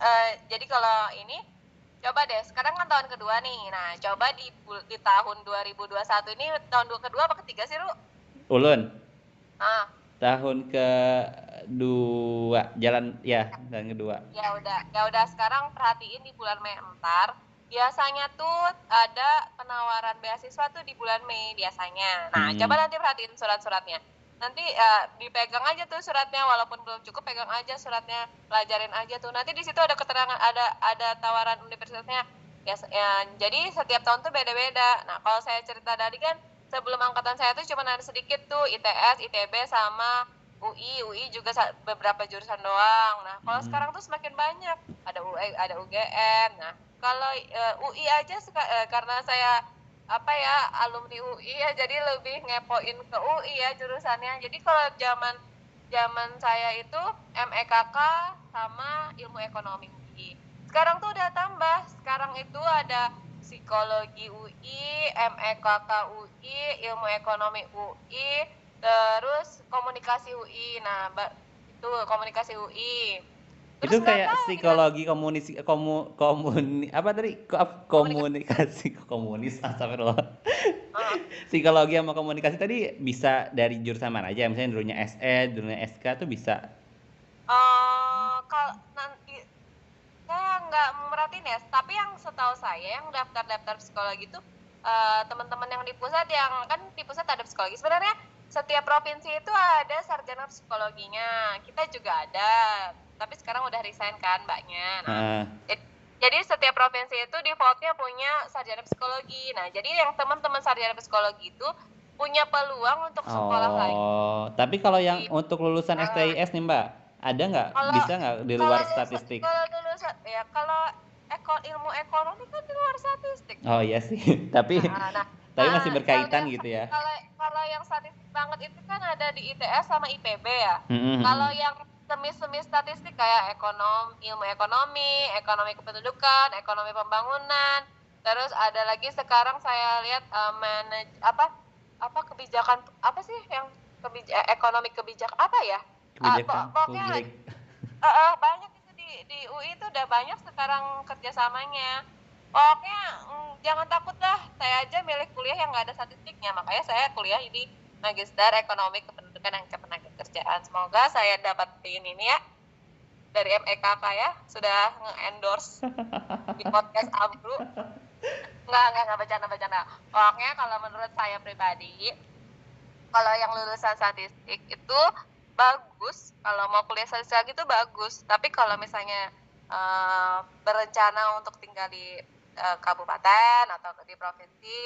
eh, jadi kalau ini coba deh sekarang kan tahun kedua nih, nah coba di di tahun 2021 ini tahun dua kedua apa ketiga sih Ru? Ulun. Ah. Tahun kedua jalan ya dan kedua. Ya udah, ya udah sekarang perhatiin di bulan Mei entar biasanya tuh ada penawaran beasiswa tuh di bulan Mei biasanya. Nah, hmm. coba nanti perhatiin surat-suratnya. Nanti uh, dipegang aja tuh suratnya walaupun belum cukup pegang aja suratnya, pelajarin aja tuh. Nanti di situ ada keterangan ada ada tawaran universitasnya. Ya, ya jadi setiap tahun tuh beda-beda. Nah, kalau saya cerita tadi kan sebelum angkatan saya tuh cuma ada sedikit tuh ITS, ITB sama UI, UI juga beberapa jurusan doang. Nah, kalau hmm. sekarang tuh semakin banyak. Ada UI, ada UGM. Nah, kalau uh, eh, UI aja suka, uh, karena saya apa ya alumni UI ya jadi lebih ngepoin ke UI ya jurusannya. Jadi kalau zaman zaman saya itu MEKK sama ilmu ekonomi UI sekarang tuh udah tambah. Sekarang itu ada psikologi UI MEKK UI ilmu ekonomi UI terus komunikasi UI nah itu komunikasi UI itu kayak psikologi komunis komu komuni apa tadi? Komunikasi komunis astagfirullah. Uh. psikologi sama komunikasi tadi bisa dari jurusan mana aja? Misalnya dulunya SE dulunya SK tuh bisa? Uh, kalau nanti saya nggak merhatiin ya tapi yang setahu saya yang daftar-daftar psikologi itu uh, teman-teman yang di pusat yang kan di pusat ada psikologi. Sebenarnya setiap provinsi itu ada sarjana psikologinya. Kita juga ada tapi sekarang udah resign kan mbaknya. Nah uh. jadi setiap provinsi itu defaultnya punya sarjana psikologi. Nah jadi yang teman-teman sarjana psikologi itu punya peluang untuk sekolah oh, lagi tapi kalau yang di, untuk lulusan uh, STIS nih mbak ada nggak? Bisa nggak di luar kalau statistik? kalau lulusan ya kalau eko, ilmu ekonomi kan di luar statistik. Oh iya sih. [laughs] Tapi nah, nah, tapi nah, masih berkaitan gitu ya. kalau kalau yang statistik banget itu kan ada di ITS sama IPB ya. Mm -hmm. kalau yang semi-semi statistik kayak ekonom, ilmu ekonomi, ekonomi kependudukan, ekonomi pembangunan. Terus ada lagi sekarang saya lihat uh, manage apa apa kebijakan apa sih yang kebij eh, ekonomi kebijakan apa ya? Kebijakan uh, pokoknya uh, [laughs] uh, banyak itu di di UI itu udah banyak sekarang kerjasamanya. Pokoknya mm, jangan takut lah, saya aja milih kuliah yang nggak ada statistiknya, makanya saya kuliah ini Magister Ekonomi Kependudukan dan Ketenagakerjaan. Semoga saya dapatin ini ya dari MEKK ya sudah nge-endorse di podcast Abru. Enggak, enggak, enggak bercanda-bercanda. Pokoknya kalau menurut saya pribadi, kalau yang lulusan statistik itu bagus. Kalau mau kuliah statistik itu bagus. Tapi kalau misalnya uh, berencana untuk tinggal di uh, kabupaten atau di provinsi,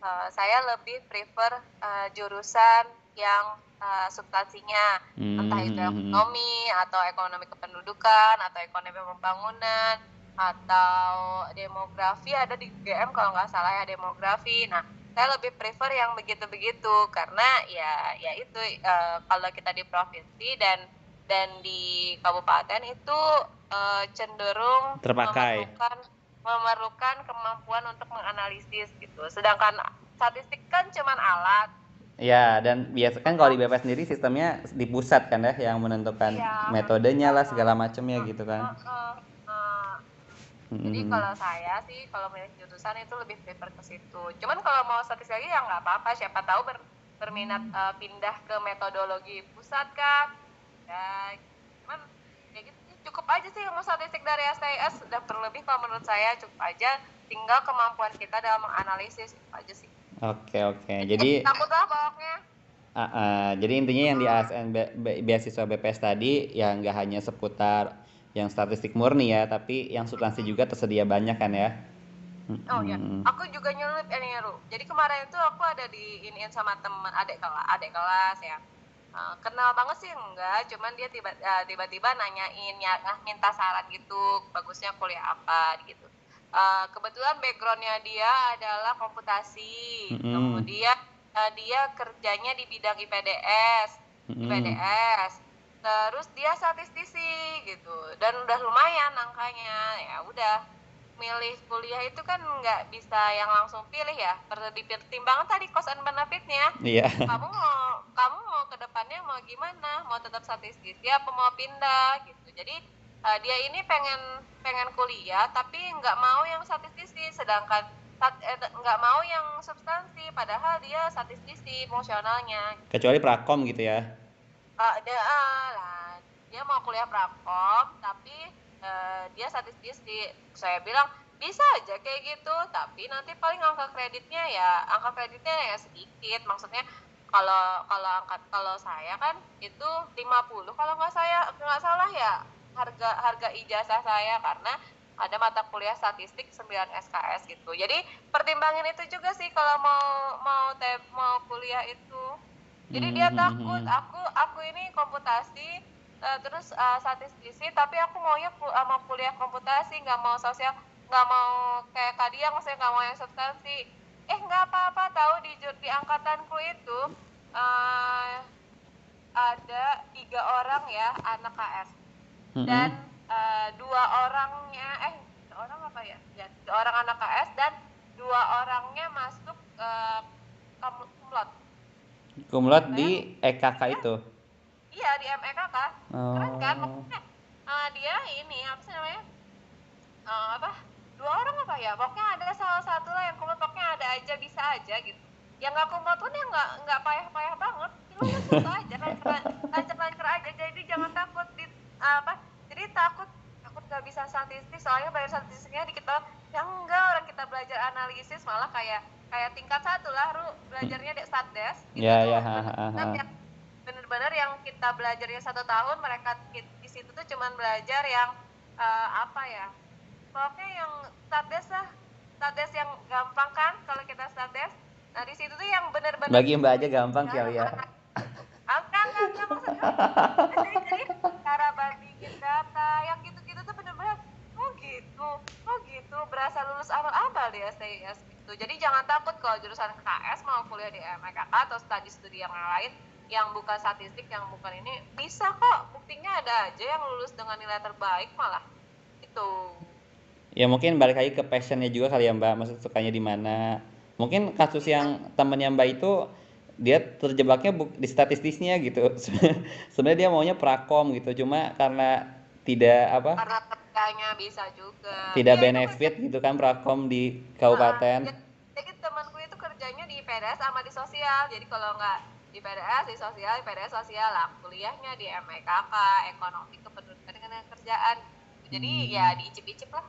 uh, saya lebih prefer uh, jurusan yang uh, substansinya. Hmm. entah itu ekonomi atau ekonomi kependudukan atau ekonomi pembangunan atau demografi. Ada di GM kalau nggak salah ya demografi. Nah saya lebih prefer yang begitu-begitu karena ya ya itu uh, kalau kita di provinsi dan dan di kabupaten itu uh, cenderung terpakai. memerlukan, memerlukan kemampuan untuk menganalisis gitu. Sedangkan statistik kan cuma alat Ya, dan biasa kan kalau di BP sendiri sistemnya di pusat kan ya yang menentukan ya, metodenya lah segala macamnya gitu kan. Uh, uh, uh. Jadi kalau saya sih kalau milih jurusan itu lebih prefer ke situ. Cuman kalau mau statistik lagi ya nggak apa-apa. Siapa tahu ber, berminat uh, pindah ke metodologi pusat kan. Ya, cuman ya gitu cukup aja sih ilmu statistik dari STS udah terlebih kalau menurut saya cukup aja. Tinggal kemampuan kita dalam menganalisis itu aja sih. Oke oke. Jadi takutlah pokoknya. Uh, uh, jadi intinya yang di ASN be be beasiswa BPS tadi ya nggak hanya seputar yang statistik murni ya, tapi yang substansi juga tersedia banyak kan ya. Oh iya, aku juga nyelip ini Ru. Jadi kemarin itu aku ada di iniin sama teman adik kelas, adik kelas ya. Uh, kenal banget sih enggak, cuman dia tiba uh, tiba-tiba nanyain ya minta saran gitu, bagusnya kuliah apa gitu uh, kebetulan backgroundnya dia adalah komputasi. Mm -hmm. kemudian uh, dia kerjanya di bidang IPDS mm -hmm. IPDS terus dia statistisi gitu. Dan udah lumayan angkanya. Ya udah milih kuliah itu kan nggak bisa yang langsung pilih ya. Perlu dipertimbangkan tadi cost and benefitnya. Iya. Kamu mau kamu mau ke depannya mau gimana? Mau tetap statistisi apa mau pindah gitu. Jadi uh, dia ini pengen pengen kuliah tapi nggak mau yang statistisi sedangkan eh, nggak mau yang substansi padahal dia statistisi fungsionalnya kecuali prakom gitu ya. Uh, dia uh, lah dia mau kuliah prakom tapi uh, dia statistisi saya bilang bisa aja kayak gitu tapi nanti paling angka kreditnya ya angka kreditnya ya sedikit. Maksudnya kalau kalau angkat kalau saya kan itu 50 kalau nggak saya nggak salah ya harga harga ijazah saya karena ada mata kuliah statistik 9 SKS gitu. Jadi pertimbangin itu juga sih kalau mau mau te, mau kuliah itu. Jadi dia mm-hmm. takut aku aku ini komputasi uh, terus uh, statistisi tapi aku maunya uh, mau kuliah komputasi nggak mau sosial nggak mau kayak Kadia maksudnya nggak mau yang substansi. Eh nggak apa-apa tahu di di angkatanku itu uh, ada tiga orang ya anak KS dan uh, dua orangnya eh orang apa ya? Ya dua orang anak KS dan dua orangnya masuk uh, kumlot. Kumlot di EKK ya? itu? Iya di MEKK oh. keren kan? Maksudnya uh, dia ini apa sih namanya? Uh, apa? Dua orang apa ya? Pokoknya ada salah satu lah yang kumlot pokoknya ada aja bisa aja gitu. Yang nggak kumlot pun ya nggak nggak payah-payah banget. Cuma [laughs] aja lancar-lancar aja. Jadi jangan takut di apa? Jadi takut takut gak bisa statistik soalnya bayar statistiknya dikit banget. Ya enggak orang kita belajar analisis malah kayak kayak tingkat satu lah ru. Belajarnya di statdes gitu ya ya bener-bener yang kita belajarnya satu tahun mereka di situ tuh cuman belajar yang uh, apa ya pokoknya yang statdes lah. Statdes yang gampang kan kalau kita statdes nah di situ tuh yang bener-bener bagi mbak aja gampang kali ya enggak enggak maksudnya jadi cara bandingin data yang gitu-gitu tuh bener-bener oh gitu oh gitu berasa lulus awal-awal di STIS gitu. Jadi jangan takut kalau jurusan KS mau kuliah di MKK atau studi studi yang lain yang bukan statistik yang bukan ini bisa kok. Buktinya ada aja yang lulus dengan nilai terbaik malah. Itu ya mungkin balik lagi ke passionnya juga kali ya mbak. Maksud sukanya di mana. Mungkin kasus yang temennya mbak itu dia terjebaknya di statistisnya gitu. [laughs] Sebenarnya dia maunya prakom gitu cuma karena tidak apa karena kerjanya bisa juga. tidak ya, benefit gitu kan prakom di kabupaten. nah, jadi temanku itu kerjanya di PDS sama di sosial. Jadi kalau nggak di PDS di sosial di PDS sosial. Lah kuliahnya di MEKK ekonomi kependudukan dengan kerjaan. Jadi hmm. ya diicip-icip lah.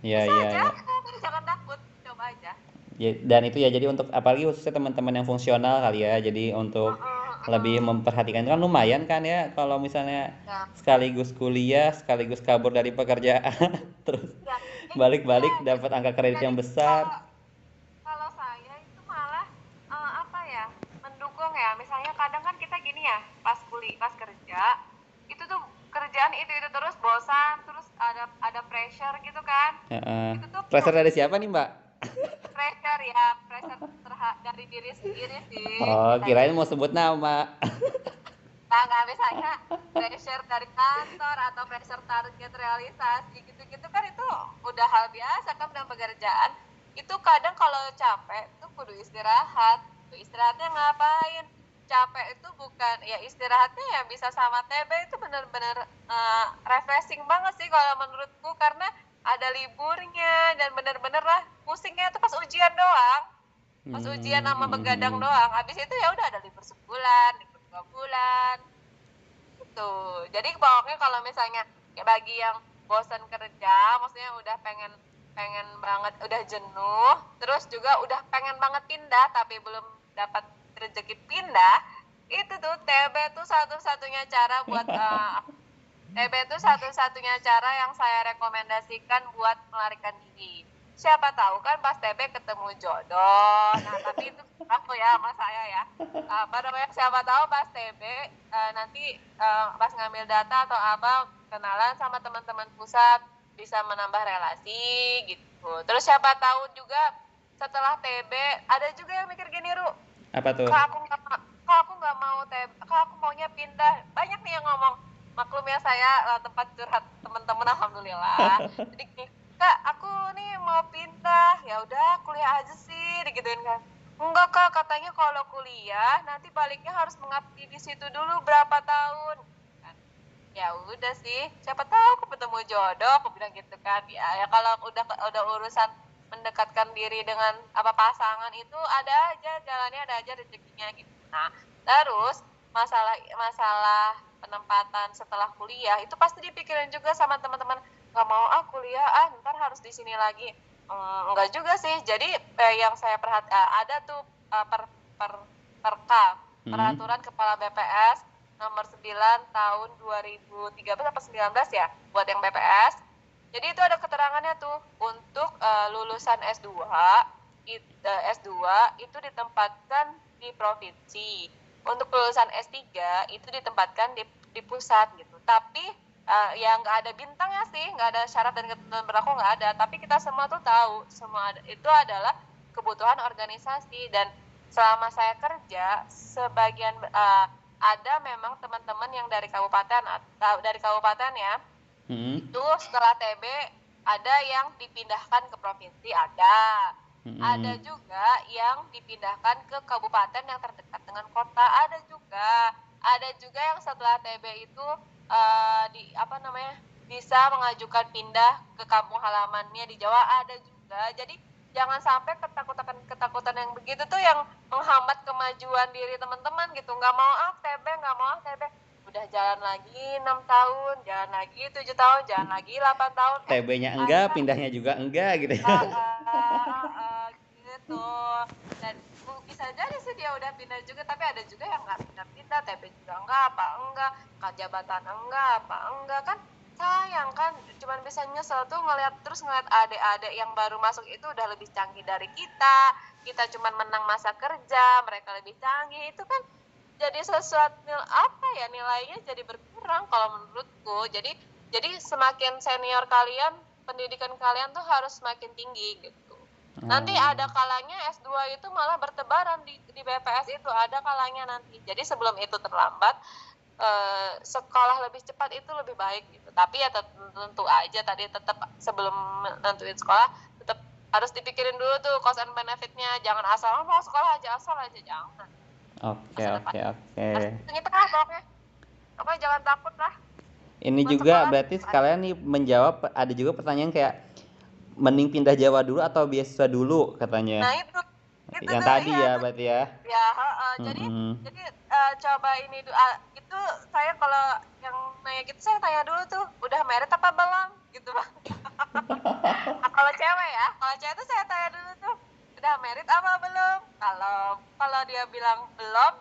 Ya, bisa ya, aja. ya. [laughs] jangan takut. Coba aja. ya, dan itu ya jadi untuk apalagi khususnya teman-teman yang fungsional kali ya jadi untuk lebih memperhatikan kan lumayan kan ya kalau misalnya ya. sekaligus kuliah sekaligus kabur dari pekerjaan [laughs] terus ya. balik-balik ya. dapat angka kredit yang besar kalau, saya itu malah uh, apa ya mendukung ya misalnya kadang kan kita gini ya pas kuliah pas kerja itu tuh kerjaan itu itu terus bosan terus ada ada pressure gitu kan uh, uh. itu tuh pressure dari siapa nih mbak pressure ya pressure terha- dari diri sendiri sih. Oh, kirain mau sebut nama. nah nggak misalnya pressure dari kantor atau pressure target realisasi gitu-gitu kan itu udah hal biasa kan dalam pekerjaan. Itu kadang kalau capek tuh kudu istirahat. Tuh istirahatnya ngapain? Capek itu bukan ya istirahatnya ya bisa sama TB itu bener-bener eh, refreshing banget sih kalau menurutku. Karena ada liburnya dan bener-bener lah pusingnya itu pas ujian doang. Pas ujian sama begadang Hmm. doang. Habis itu ya udah ada libur sebulan libur dua bulan. Gitu. Jadi pokoknya kalau misalnya kayak bagi yang bosan kerja maksudnya udah pengen pengen banget udah jenuh terus juga udah pengen banget pindah tapi belum dapat rezeki pindah itu tuh TB tuh satu-satunya cara buat [laughs] eh, TB itu satu-satunya cara yang saya rekomendasikan buat melarikan diri. Siapa tahu kan pas TB ketemu jodoh. Nah, tapi itu aku ya sama saya ya. Apa namanya? Siapa tahu pas TB eh, nanti eh, pas ngambil data atau apa kenalan sama teman-teman pusat bisa menambah relasi gitu. Terus siapa tahu juga setelah TB ada juga yang mikir gini, Ru, Apa tuh? kak aku nggak aku mau TB, kak aku maunya pindah. Banyak nih yang ngomong, maklum ya saya eh, tempat curhat teman-teman alhamdulillah. [laughs] Jadi kak aku nih mau pindah, ya udah kuliah aja sih, digituin kan. Enggak kak, katanya kalau kuliah nanti baliknya harus mengabdi di situ dulu berapa tahun. Kan, Ya udah sih, siapa tahu aku ketemu jodoh, aku bilang gitu kan. Ya, ya kalau udah udah urusan mendekatkan diri dengan apa pasangan itu ada aja jalannya ada aja rezekinya gitu. Nah, terus masalah masalah penempatan setelah kuliah itu pasti dipikirin juga sama teman-teman nggak mau ah kuliah ah ntar harus di sini lagi Hmm, enggak juga sih jadi eh, yang saya perhati eh, ada tuh eh, per per perka Hmm. peraturan kepala BPS nomor 9 tahun 2013 atau 19 ya buat yang BPS jadi itu ada keterangannya tuh untuk eh, lulusan S2 it- eh, S2 itu ditempatkan di provinsi. Untuk lulusan S3 itu ditempatkan di, di pusat gitu. Tapi eh, ya nggak ada bintangnya sih, nggak ada syarat dan ketentuan berlaku nggak ada. Tapi kita semua tuh tahu semua ada- itu adalah kebutuhan organisasi dan selama saya kerja sebagian eh, ada memang teman-teman yang dari kabupaten atau dari kabupaten ya Hmm. itu setelah TB ada yang dipindahkan ke provinsi ada Hmm. ada juga yang dipindahkan ke kabupaten yang terdekat dengan kota. Ada juga. Ada juga yang setelah TB itu eh, di apa namanya bisa mengajukan pindah ke kampung halamannya di Jawa. Ada juga. Jadi jangan sampai ketakutan ketakutan yang begitu tuh yang menghambat kemajuan diri teman-teman gitu. Nggak mau ah TB nggak mau ah TB udah jalan lagi enam tahun jalan lagi tujuh tahun jalan lagi 8 tahun. Eh, TB-nya enggak, ada- pindahnya juga enggak gitu. Ah, ah, ah, ah, gitu. Dan bisa jadi sih dia udah pindah juga tapi ada juga yang nggak pindah-pindah. TB juga enggak apa enggak kan jabatan enggak apa enggak kan? Sayang kan cuman bisa nyesel tuh ngeliat terus ngeliat adik-adik yang baru masuk itu udah lebih canggih dari kita. Kita cuman menang masa kerja mereka lebih canggih itu kan jadi sesuatu nil- apa ya nilainya jadi berkurang kalau menurutku. Jadi jadi semakin senior kalian pendidikan kalian tuh harus semakin tinggi gitu. Nanti Oh. ada kalanya S2 itu malah bertebaran di, di BPS itu ada kalanya nanti. Jadi sebelum itu terlambat eh, sekolah lebih cepat itu lebih baik gitu. Tapi ya tentu aja tadi tetap sebelum nentuin sekolah tetap harus dipikirin dulu tuh cost and benefitnya. Jangan asal "Oh, mau sekolah aja asal aja. Jangan Oke, oke, oke. pokoknya jangan takut lah Ini juga berarti sekalian nih menjawab ada juga pertanyaan kayak mending pindah Jawa dulu atau beasiswa dulu katanya. nah itu itu Yang tuh, tadi iya, ya berarti ya. ya heeh. jadi Mm-mm. jadi eh, coba ini ah, itu saya kalau yang nanya gitu saya tanya dulu tuh udah merit apa belum gitu bang [laughs] Nah, kalau cewek ya kalau cewek tuh saya tanya dulu tuh udah merit apa belum? Kalau kalau dia bilang belum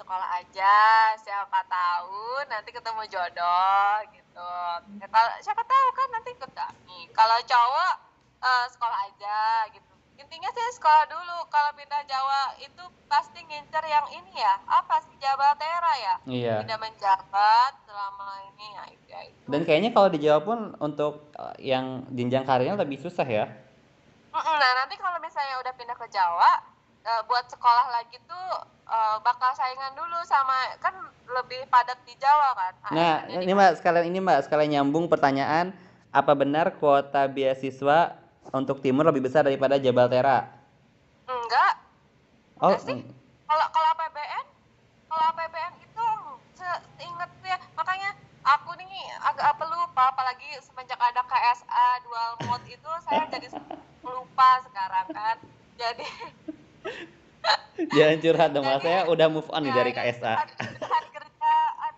sekolah aja. Siapa tahu nanti ketemu jodoh gitu. Ya, kalau siapa tahu kan nanti ikut kami kalau cowok eh, sekolah aja gitu. Intinya sih sekolah dulu. Kalau pindah Jawa itu pasti ngincer yang ini ya. Apa sih? Jabatera ya? Iya. tidak menjabat selama ini. Ya itu, ya itu. Dan kayaknya kalau di Jawa pun untuk eh, yang jenjang karirnya lebih susah ya. Nah nanti kalau misalnya udah pindah ke Jawa eh, buat sekolah lagi tuh eh, bakal saingan dulu sama kan lebih padat di Jawa kan Nah, di ini Mbak, sekalian ini Mbak, sekalian nyambung pertanyaan, apa benar kuota beasiswa untuk timur lebih besar daripada Jabaltera? enggak Oh, Enggak sih. kalau kalau APBN kalau APBN itu seingatku ya makanya aku nih agak apa lupa apalagi semenjak ada KSA dual mode itu saya jadi lupa sekarang kan jadi [laughs] jangan curhat dong. Jadi- Saya udah move on nih ya, dari KSA. kerjaan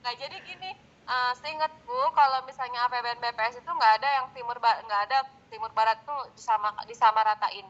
nah jadi gini eh, seingatku kalau misalnya APBN BPS itu nggak ada yang timur ba- nggak ada timur barat tuh disama disamaratain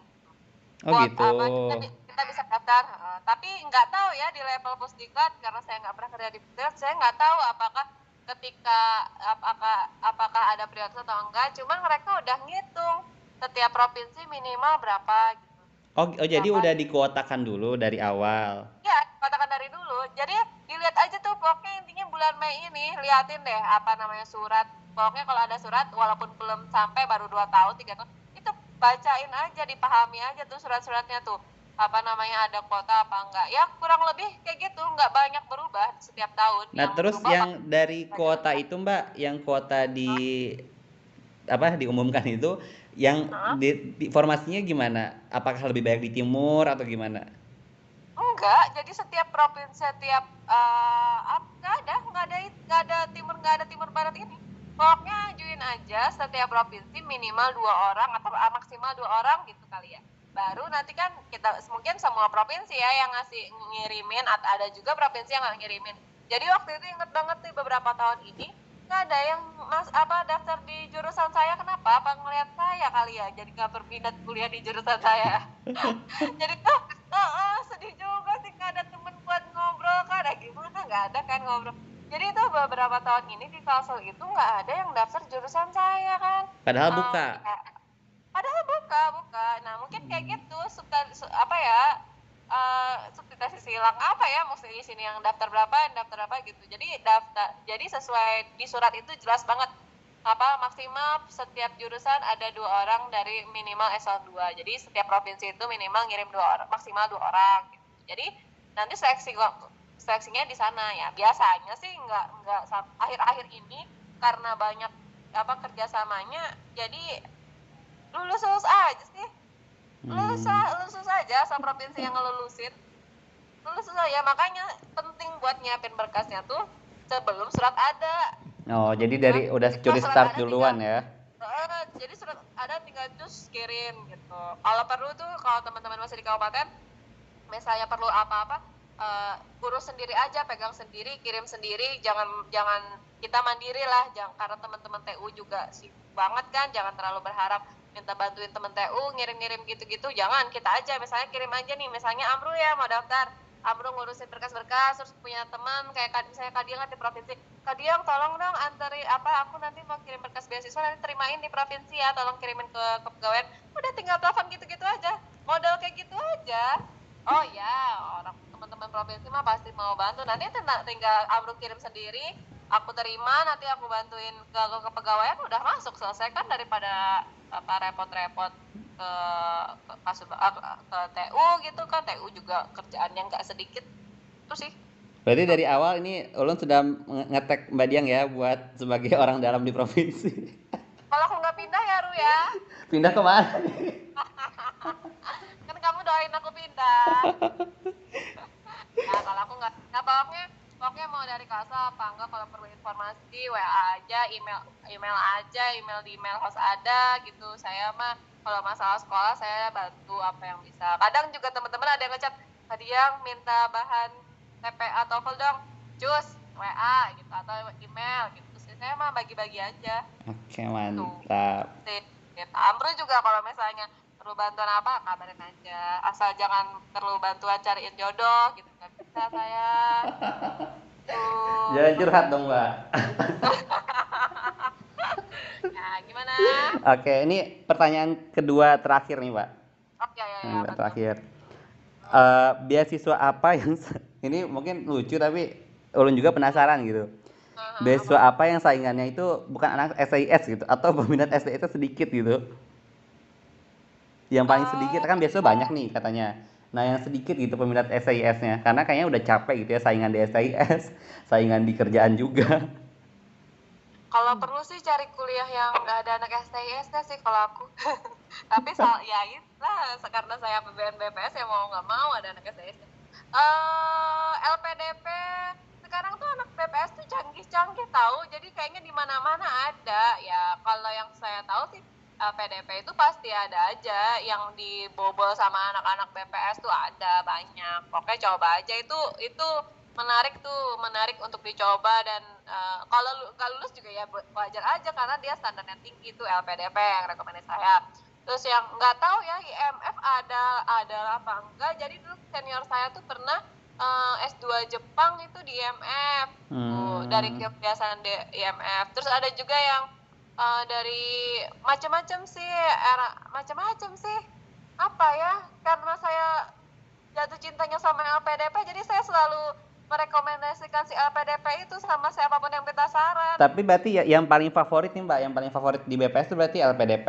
Oh buat gitu. apa kita, kita bisa daftar Heeh. tapi nggak tahu ya di level pusdiklat karena saya nggak pernah kerja di pusdiklat saya nggak tahu apakah ketika apakah apakah ada prioritas atau enggak cuman mereka udah ngitung setiap provinsi minimal berapa gitu Oh, oh jadi Apa? udah dikuotakan dulu dari awal. ya katakan dari dulu jadi dilihat aja tuh pokoknya intinya bulan Mei ini liatin deh apa namanya surat pokoknya kalau ada surat walaupun belum sampai baru dua tahun tiga tahun itu bacain aja dipahami aja tuh surat-suratnya tuh apa namanya ada kuota apa enggak ya kurang lebih kayak gitu nggak banyak berubah setiap tahun Nah, Yang terus berubah yang dari kuota itu, Mbak, yang kuota di apa diumumkan itu yang di, di- formasinya gimana? Apakah lebih banyak di timur atau gimana? Enggak, jadi setiap provinsi setiap eh ap- nggak ada, nggak ada nggak ada timur nggak ada timur barat ini. Pokoknya ajuin aja setiap provinsi minimal dua orang atau maksimal dua orang gitu kali ya. Baru nanti kan kita mungkin semua provinsi ya yang ngasih ngirimin atau ada juga provinsi yang nggak ngirimin. Jadi waktu itu inget banget nih beberapa tahun ini nggak ada yang mas apa daftar di jurusan saya kenapa apa ngelihat saya kali ya jadi nggak berminat kuliah di jurusan saya [laughs] jadi tuh oh, oh, sedih juga sih nggak ada temen buat ngobrol kan ada gimana nggak ada kan ngobrol jadi itu beberapa tahun ini di Kalsel itu nggak ada yang daftar jurusan saya kan Padahal Eh, buka. ya. Padahal buka buka. Nah mungkin kayak gitu. Suka su- apa ya eh substitusi silang apa ya mesti di sini yang daftar berapa yang daftar berapa gitu. Jadi daftar jadi sesuai di surat itu jelas banget. Apa maksimal setiap jurusan ada dua orang dari minimal S2 jadi setiap provinsi itu minimal ngirim dua orang maksimal dua orang gitu. jadi nanti seleksi seleksinya di sana. Ya biasanya sih nggak nggak akhir-akhir ini karena banyak apa kerjasamanya jadi lulus lulus aja sih lulus Hmm. lulus aja sama provinsi yang ngelulusin lulus aja makanya penting buat nyiapin berkasnya tuh sebelum surat ada Oh, jadi dari udah curi start duluan tinggal- ya. Eh, jadi surat ada tinggal terus kirim gitu kalau perlu tuh kalau teman-teman masih di kabupaten misalnya perlu apa-apa eh, urus sendiri aja pegang sendiri kirim sendiri jangan jangan kita mandiri lah jangan karena teman-teman TU juga sibuk banget kan jangan terlalu berharap minta bantuin temen TU ngirim-ngirim gitu-gitu jangan kita aja misalnya kirim aja nih misalnya Amru ya mau daftar. Amru ngurusin berkas-berkas terus punya teman kayak misalnya Kadiang kan di provinsi. Kadiang tolong dong antari apa aku nanti mau kirim berkas beasiswa nanti terimain di provinsi ya tolong kirimin ke kepegawaian udah tinggal telepon gitu-gitu aja. Modal kayak gitu aja. Oh ya orang teman-teman provinsi mah pasti mau bantu. Nanti tinggal Amru kirim sendiri aku terima nanti aku bantuin ke, ke kepegawaian udah masuk selesai kan daripada apa repot-repot ke ke, eh, ke TU gitu kan. TU juga kerjaannya nggak sedikit. Terus sih. Berarti dari awal ini Ulun sudah nge- ngetek Mbak Diang ya buat sebagai [laughs] orang dalam di provinsi. kalau aku nggak pindah ya Ru ya. Pindah ke mana? [laughs] kan kamu doain aku pindah. [laughs] Nah kalau aku nggak nah pokoknya pokoknya mau dari kasa apa enggak? Kalau perlu informasi WA aja email email aja email di email host ada gitu. Saya mah kalau masalah sekolah saya bantu apa yang bisa. Kadang juga teman-teman ada yang ngechat tadi yang minta bahan TPA TOEFL dong cus WA gitu atau email gitu. Terus saya mah bagi-bagi aja. Oke, mantap. sih gitu. Amru juga kalau misalnya perlu bantuan apa kabarin aja. Asal jangan perlu bantuan cariin jodoh gitu bisa saya Tuh. Jangan curhat dong, Mbak. [laughs] ya gimana Oke, ini pertanyaan kedua terakhir nih, Mbak. oke ya ya, ya tuh? terakhir. Eh, beasiswa apa yang [laughs] ini mungkin lucu tapi Ulun juga penasaran gitu. Beasiswa apa yang saingannya itu bukan anak SIS gitu atau peminat STS sedikit gitu? yang paling Oh. sedikit kan biasanya banyak nih katanya nah yang sedikit gitu peminat SIS-nya karena kayaknya udah capek gitu ya saingan di SIS [laughs] saingan di kerjaan juga Kalau perlu sih cari kuliah yang nggak ada anak STIS sih kalau aku. [laughs] Tapi soal ya lah karena saya PBN BPS ya mau nggak mau ada anak STIS. Eh LPDP sekarang tuh anak BPS tuh canggih-canggih tahu. Jadi kayaknya di mana-mana ada. Ya kalau yang saya tahu sih LPDP itu pasti ada aja yang dibobol sama anak-anak BPS tuh ada banyak. Pokoknya coba aja itu itu menarik tuh menarik untuk dicoba dan uh, kalau kalau lulus juga ya wajar aja karena dia standarnya tinggi tuh LPDP yang rekomendasi saya. Terus yang nggak tahu ya IMF ada ada apa enggak. Jadi dulu senior saya tuh pernah uh, S2 Jepang itu di IMF tuh, dari kebiasaan di IMF terus ada juga yang uh, dari macam-macam sih era macam-macam sih apa ya karena saya jatuh cintanya sama LPDP jadi saya selalu merekomendasikan si LPDP itu sama siapa pun yang minta saran. Tapi berarti ya, yang paling favorit nih Mbak, yang paling favorit di BPS itu berarti LPDP.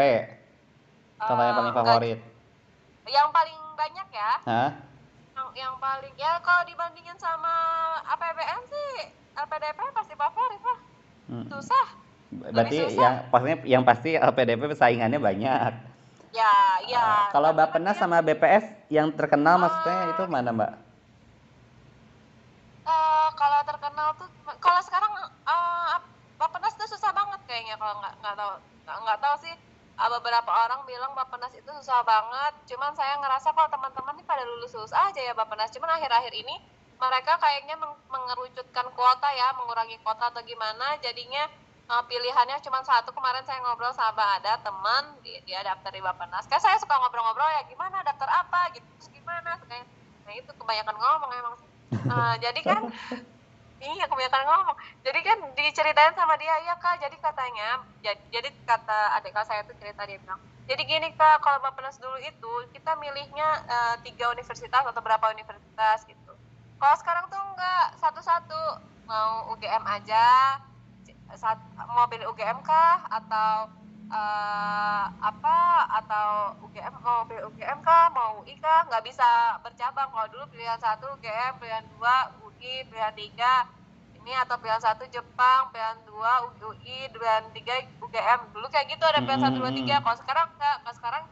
Kalau yang paling Eh, favorit. enggak. Yang paling banyak ya. Hah? Yang, yang paling ya kalau dibandingin sama APBN sih LPDP pasti favorit lah. Hmm. Susah. Berarti yang pastinya yang pasti LPDP saingannya banyak. Ya, ya. Kalau Tapi Bappenas kan sama BPS yang terkenal maksudnya itu mana Mbak? Eh, kalau terkenal tuh kalau sekarang uh, Bapenas tuh susah banget kayaknya kalau nggak nggak tahu nggak tahu sih uh, beberapa orang bilang Bapenas itu susah banget cuman saya ngerasa kalau teman-teman nih pada lulus lulus aja ya Bapenas cuman akhir-akhir ini mereka kayaknya meng- mengerucutkan kuota ya mengurangi kuota atau gimana jadinya uh, pilihannya cuma satu kemarin saya ngobrol sama ada teman dia, dia daftar di Bapenas kan saya suka ngobrol-ngobrol ya gimana daftar apa? Gitu terus gimana? Kayak nah itu kebanyakan ngomong emang Uh, jadi kan [laughs] iya kebanyakan ngomong. Jadi kan diceritain sama dia iya kak. Jadi katanya jadi, jadi kata adik kelas saya tuh cerita dia bilang jadi gini kak kalau Bapenas dulu itu kita milihnya eh, tiga universitas atau berapa universitas gitu. Kalau sekarang tuh enggak satu-satu. Mau UGM aja saat mau pilih UGM kah? Atau eh, apa? Atau UGM mau pilih UGM kah? Mau UI kah? Nggak bisa bercabang. Kalau dulu pilihan satu UGM pilihan dua UI pilihan tiga ini atau pilihan satu Jepang pilihan dua UI pilihan tiga UGM dulu kayak gitu ada pilihan satu dua tiga. Kalau sekarang enggak kalau sekarang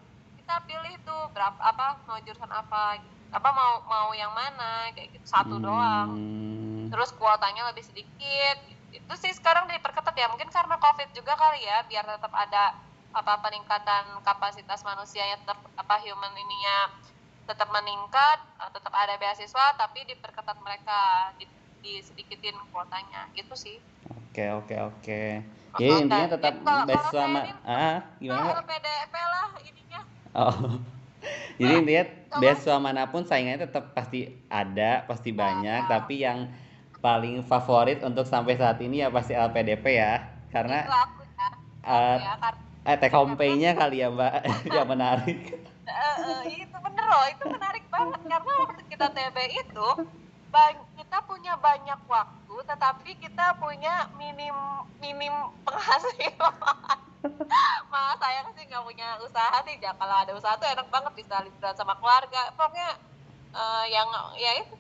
kita pilih tuh berapa apa mau jurusan apa apa mau mau yang mana kayak gitu. Satu doang. Hmm. terus kuotanya lebih sedikit itu sih sekarang diperketat ya mungkin karena covid juga kali ya biar tetap ada apa peningkatan kapasitas manusianya tetap apa human ininya tetap meningkat eh, tetap ada beasiswa tapi diperketat mereka di, disedikitin kuotanya gitu sih Oke oke oke. Oh, Jadi oke. intinya tetap kalau- beasiswa kalau sama ini- ah gimana? Nah, PDP lah ininya Oh. Jadi intinya Kalau- beasiswa mana pun saingannya tetap pasti ada, pasti banyak, tapi yang paling favorit untuk sampai saat ini ya pasti LPDP ya. Karena itu aku ya. Eh, ya karena eh take home pay-nya kali ya, Mbak, [laughs] yang [laughs] menarik. Eh, itu bener loh itu menarik banget. Karena waktu kita TB itu kita punya banyak waktu tetapi kita punya minim minim penghasilan. [laughs] Malah saya sih nggak punya usaha sih. Ya kalau ada usaha tuh enak banget bisa liburan sama keluarga. Pokoknya eh, yang ya itu.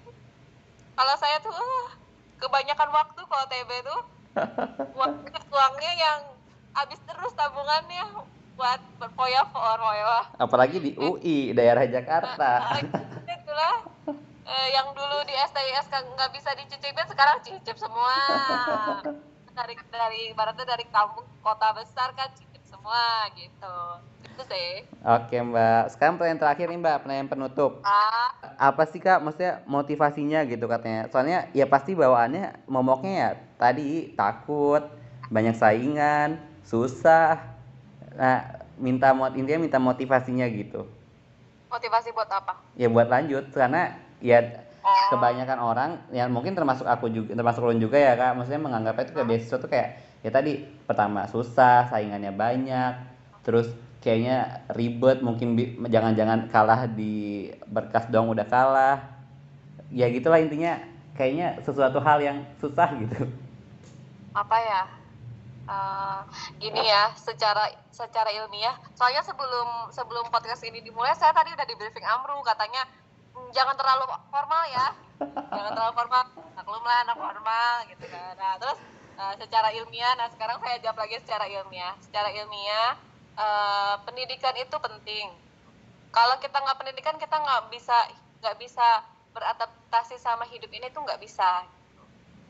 Kalau saya tuh eh, kebanyakan waktu kalau TB tuh. [laughs] Uang, uangnya yang habis terus tabungannya buat berfoya-foya Apalagi di UI, daerah Jakarta. itulah. Eh, yang dulu di STIS nggak bisa dicicipin sekarang cicip semua. [laughs] Dari dari ibaratnya dari kampung kota besar kan cicip semua gitu sih. Oke, Mbak. Sekarang pertanyaan terakhir nih, Mbak, pertanyaan penutup. ah. Apa sih kak maksudnya motivasinya gitu katanya? Soalnya ya pasti bawaannya momoknya ya tadi takut banyak saingan susah. Nah minta mot intinya minta motivasinya gitu. Motivasi buat apa? Ya buat lanjut. Karena ya oh. kebanyakan orang yang mungkin termasuk aku juga termasuk Lun juga ya kak. Maksudnya menganggap itu kayak beasiswa tuh kayak ya tadi pertama susah saingannya banyak terus kayaknya ribet mungkin jangan-jangan kalah di berkas dong udah kalah ya gitulah intinya kayaknya sesuatu hal yang susah gitu apa ya Eh, gini ya, secara secara ilmiah. Soalnya sebelum sebelum podcast ini dimulai, saya tadi udah di briefing Amru katanya "Hmm, jangan terlalu formal ya, jangan terlalu formal. Maklumlah anak formal gitu kan. Nah terus eh, secara ilmiah, nah sekarang saya jawab lagi secara ilmiah. Secara ilmiah, eh, pendidikan itu penting. Kalau kita nggak pendidikan, kita nggak bisa nggak bisa beradaptasi sama hidup ini tuh nggak bisa.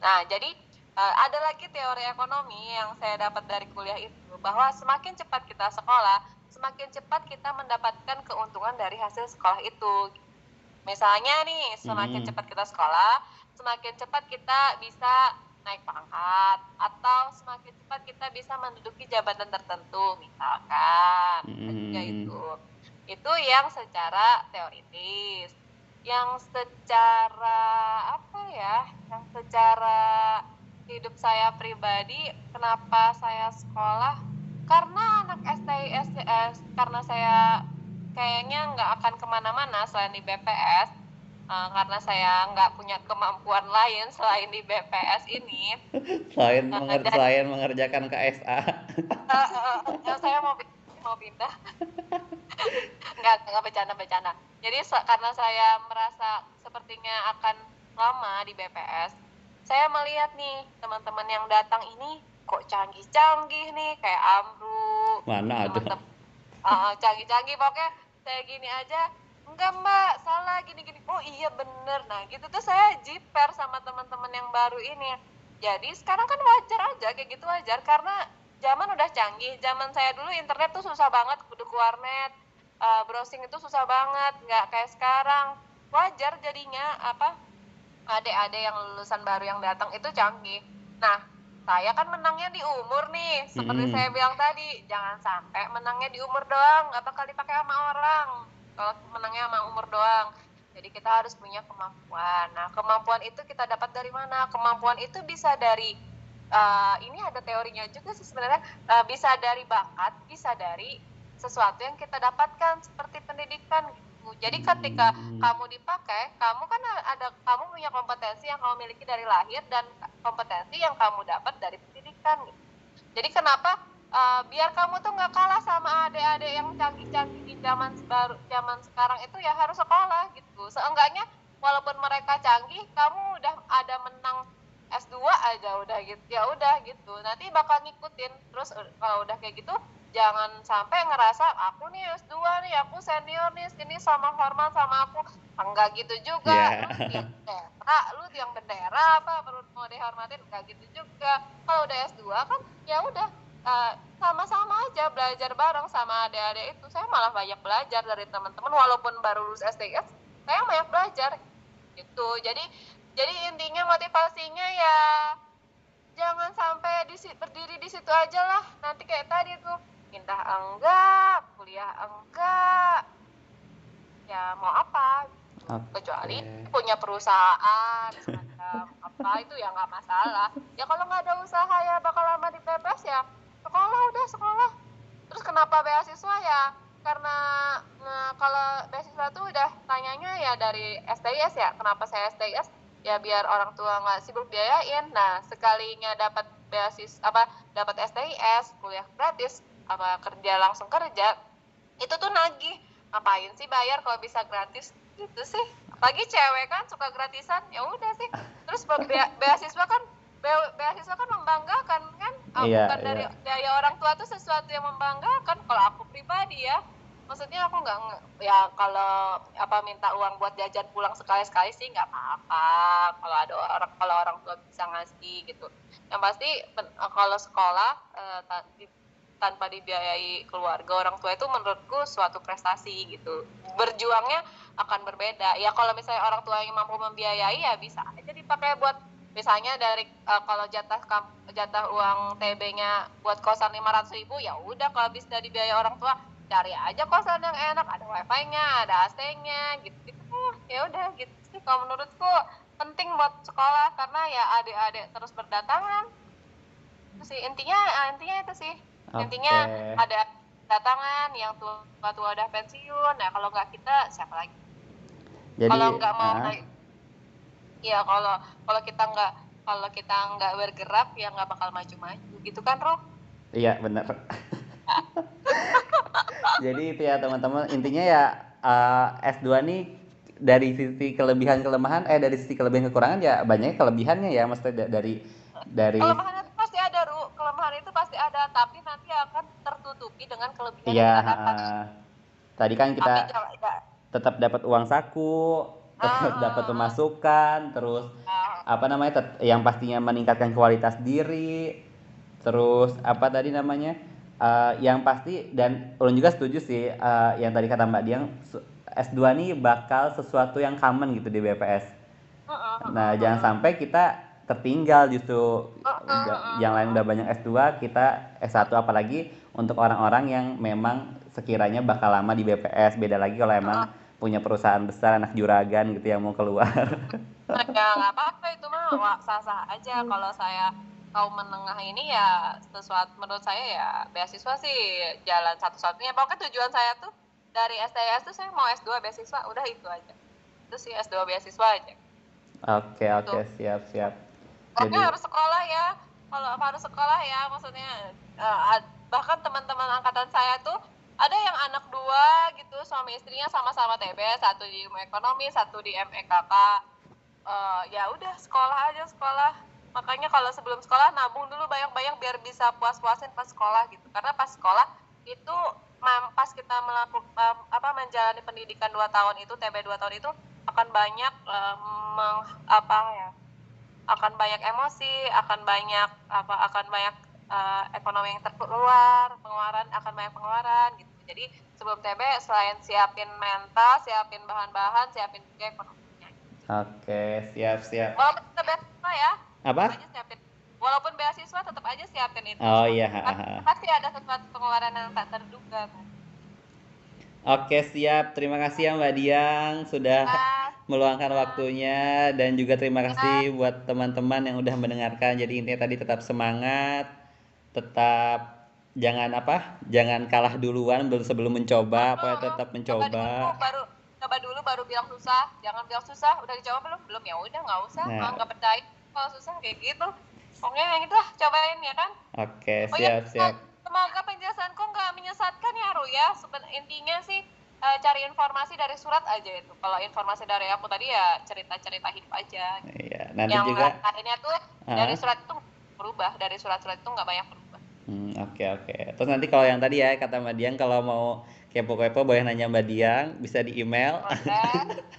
Nah jadi Eh, ada lagi teori ekonomi yang saya dapat dari kuliah itu bahwa semakin cepat kita sekolah, semakin cepat kita mendapatkan keuntungan dari hasil sekolah itu. Misalnya nih, semakin Hmm. cepat kita sekolah, semakin cepat kita bisa naik pangkat atau semakin cepat kita bisa menduduki jabatan tertentu, misalkan. Hmm. Ya itu. Itu yang secara teoritis. Yang secara apa ya? Yang secara hidup saya pribadi kenapa saya sekolah karena anak STIS eh, karena saya kayaknya nggak akan ke mana-mana selain di BPS eh, karena saya nggak punya kemampuan lain selain di BPS ini. [laughs] Selain Nah, menger- dan- selain mengerjakan KSA. Eh, eh, eh, saya mau mau pindah. [laughs] Nggak nggak bercanda bercanda. Jadi karena saya merasa sepertinya akan lama di BPS saya melihat nih teman-teman yang datang ini kok canggih-canggih nih kayak Amru Mana ada? Ah, canggih-canggih pokoknya saya gini aja enggak mbak. Salah gini-gini. Oh iya bener. Nah gitu. Tuh saya jiper sama teman-teman yang baru ini. Jadi sekarang kan wajar aja kayak gitu wajar. Karena zaman udah canggih. Zaman saya dulu internet tuh susah banget. Kudu ke warnet eh, browsing itu susah banget. Nggak kayak sekarang. Wajar jadinya apa adik-adik yang lulusan baru yang datang itu canggih. Nah saya kan menangnya di umur nih. Seperti Mm-mm. saya bilang tadi jangan sampai menangnya di umur doang. Nggak bakal dipakai sama orang kalau menangnya sama umur doang jadi kita harus punya kemampuan nah kemampuan itu kita dapat dari mana kemampuan itu bisa dari eh, ini ada teorinya juga sih sebenarnya eh, bisa dari bakat bisa dari sesuatu yang kita dapatkan seperti pendidikan gitu jadi ketika Hmm. kamu dipakai, kamu kan ada kamu punya kompetensi yang kamu miliki dari lahir dan kompetensi yang kamu dapat dari pendidikan. Gitu. Jadi kenapa uh, biar kamu tuh nggak kalah sama adik-adik yang canggih-canggih di zaman baru zaman sekarang itu ya harus sekolah gitu. Seenggaknya walaupun mereka canggih, kamu udah ada menang S2 aja udah gitu. Ya udah gitu. Nanti bakal ngikutin. Terus uh, kalau udah kayak gitu jangan sampai ngerasa aku nih S2 nih, aku senior nih, sini sama hormat sama aku. Enggak gitu juga. Yeah. Lu bendera, lu tiang bendera apa perlu mau dihormatin enggak gitu juga. Kalau udah S2 kan ya udah eh, sama-sama aja belajar bareng sama adik-adik itu. Saya malah banyak belajar dari teman-teman walaupun baru lulus STS, saya banyak belajar gitu. Jadi jadi intinya motivasinya ya jangan sampai di berdiri di situ aja lah nanti kayak tadi tuh pindah enggak kuliah enggak ya mau apa kecuali Oke. punya perusahaan semacam apa itu ya nggak masalah ya kalau nggak ada usaha ya bakal lama di PPS ya sekolah udah sekolah. Terus kenapa beasiswa ya? Karena nah, kalau beasiswa tuh udah tanyanya ya dari STIS ya. Kenapa saya STIS ya biar orang tua nggak sibuk biayain. Nah sekalinya dapat beasiswa apa dapat STIS kuliah gratis apa kerja langsung kerja itu tuh nagih. Ngapain sih bayar kalau bisa gratis? Gitu sih. Apalagi cewek kan suka gratisan. Ya udah sih. Terus be- bea- beasiswa kan be- beasiswa kan membanggakan kan Ah, Iya, bukan dari iya. biaya orang tua tuh sesuatu yang membanggakan. Kalau aku pribadi ya maksudnya aku nggak ya kalau apa minta uang buat jajan pulang sekali sekali sih nggak apa-apa. Kalau ada orang kalau orang tua bisa ngasih gitu. Yang pasti kalau sekolah eh, di- tanpa dibiayai keluarga orang tua itu menurutku suatu prestasi gitu. Berjuangnya akan berbeda. Ya kalau misalnya orang tua yang mampu membiayai ya bisa aja dipakai buat misalnya dari eh, kalau jatah jatah uang TB-nya buat kosan 500.000 ribu ya udah kalau bisa dibiayai orang tua cari aja kosan yang enak ada wifi-nya ada AC-nya gitu gitu ya udah gitu sih kalau menurutku. Penting buat sekolah karena ya adik-adik terus berdatangan. Itu sih intinya eh, intinya itu sih. Intinya Oke. ada datangan yang tua tua udah pensiun. Nah kalau nggak kita siapa lagi? Jadi kalau nggak mau ah, naik ya kalau kalau kita nggak kalau kita nggak bergerak ya nggak bakal maju-maju gitu kan Roh? Iya benar. [laughs] Jadi itu ya teman-teman intinya ya uh, S2 nih dari sisi kelebihan kelemahan eh dari sisi kelebihan kekurangan ya banyak kelebihannya ya maksudnya dari dari kelemahan itu pasti ada Ru kelemahan itu pasti ada tapi nanti akan tertutupi dengan kelebihan Iya. yang kita uh, tadi kan kita Tapi ya, tetap dapat uang saku, Ah. dapat pemasukan, terus ah, apa namanya yang pastinya meningkatkan kualitas diri terus apa tadi namanya Eh, yang pasti dan ulun juga setuju sih eh, yang tadi kata Mbak Diang su- S2 nih bakal sesuatu yang common gitu di BPS mm-mm. nah jangan sampai kita tertinggal justru yang lain udah banyak S2 kita S1 apalagi untuk orang-orang yang memang sekiranya bakal lama di BPS beda lagi kalau emang punya perusahaan besar anak juragan gitu yang mau keluar. Ya nggak apa-apa itu mah sah-sah aja. Kalau saya kaum menengah ini ya sesuatu menurut saya ya beasiswa sih jalan satu-satunya. Pokoknya tujuan saya tuh dari STS tuh saya mau S2 beasiswa udah itu aja. Itu sih S2 beasiswa aja. Oke oke siap siap. Tapi jadi harus sekolah ya. Kalau harus sekolah ya maksudnya eh, bahkan teman-teman angkatan saya tuh ada yang anak dua gitu suami istrinya sama-sama TB satu di ilmu ekonomi satu di MEKK Eh, ya udah sekolah aja sekolah. Makanya kalau sebelum sekolah nabung dulu banyak-banyak biar bisa puas-puasin pas sekolah gitu. Karena pas sekolah itu pas kita melakukan apa menjalani pendidikan dua tahun itu TB dua tahun itu akan banyak eh, meng- apa ya akan banyak emosi, akan banyak apa akan banyak eh, ekonomi yang terkeluar, pengeluaran akan banyak pengeluaran gitu. Jadi sebelum TB selain siapin mental, siapin bahan-bahan, siapin juga ekonominya. oke siap siap Walaupun kita beasiswa ya, apa tetap aja siapin. Walaupun beasiswa tetap aja siapin itu. oh iya Pasti, ada sesuatu pengeluaran yang tak terduga. kan. oke siap terima kasih ya Mbak Diang sudah meluangkan waktunya dan juga terima kasih buat teman-teman yang udah mendengarkan jadi intinya tadi tetap semangat tetap jangan apa jangan kalah duluan belum sebelum mencoba pokoknya tetap coba mencoba dulu baru coba dulu baru bilang susah, jangan bilang susah. Udah dicoba belum? Belum ya udah nggak usah. Nah. Nah. nggak percaya kalau susah kayak gitu. Pokoknya yang itu lah cobain ya kan. oke Oh ya, siap siap Semoga penjelasanku nggak menyesatkan ya Ru ya. Seben- intinya sih eh, cari informasi dari surat aja itu. Kalau informasi dari aku tadi ya cerita-cerita hidup aja. iya nanti yang juga lainnya tuh Ah. dari surat itu berubah. Dari surat-surat itu nggak banyak berubah. Hmm, oke oke. Terus nanti kalau yang tadi ya kata Mbak Diang kalau mau kepo-kepo boleh nanya Mbak Diang, bisa di email.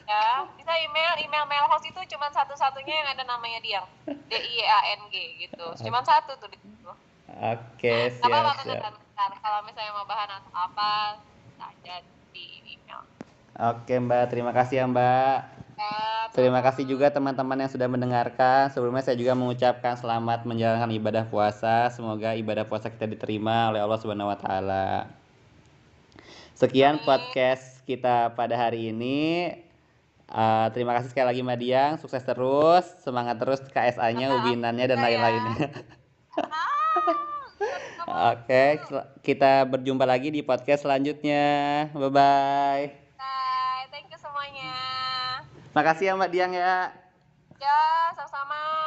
Ya bisa email email mail host itu cuma satu-satunya yang ada namanya Diang D I A N G gitu cuma satu tuh di situ Oke, siap siap. beneran bentar kalau misalnya mau bahan atau apa bisa aja di email Oke Mbak, terima kasih ya Mbak. Terima kasih juga teman-teman yang sudah mendengarkan. Sebelumnya saya juga mengucapkan selamat menjalankan ibadah puasa. Semoga ibadah puasa kita diterima oleh Allah Subhanahu wa taala. Sekian podcast kita pada hari ini. Uh, terima kasih sekali lagi Mbak Diang, sukses terus, semangat terus KSA-nya, ubinannya dan ya. lain-lainnya. [laughs] [laughs] Oke, kita berjumpa lagi di podcast selanjutnya. Bye bye. Bye, thank you semuanya Makasih ya Mbak Diang ya. Ya, sama-sama.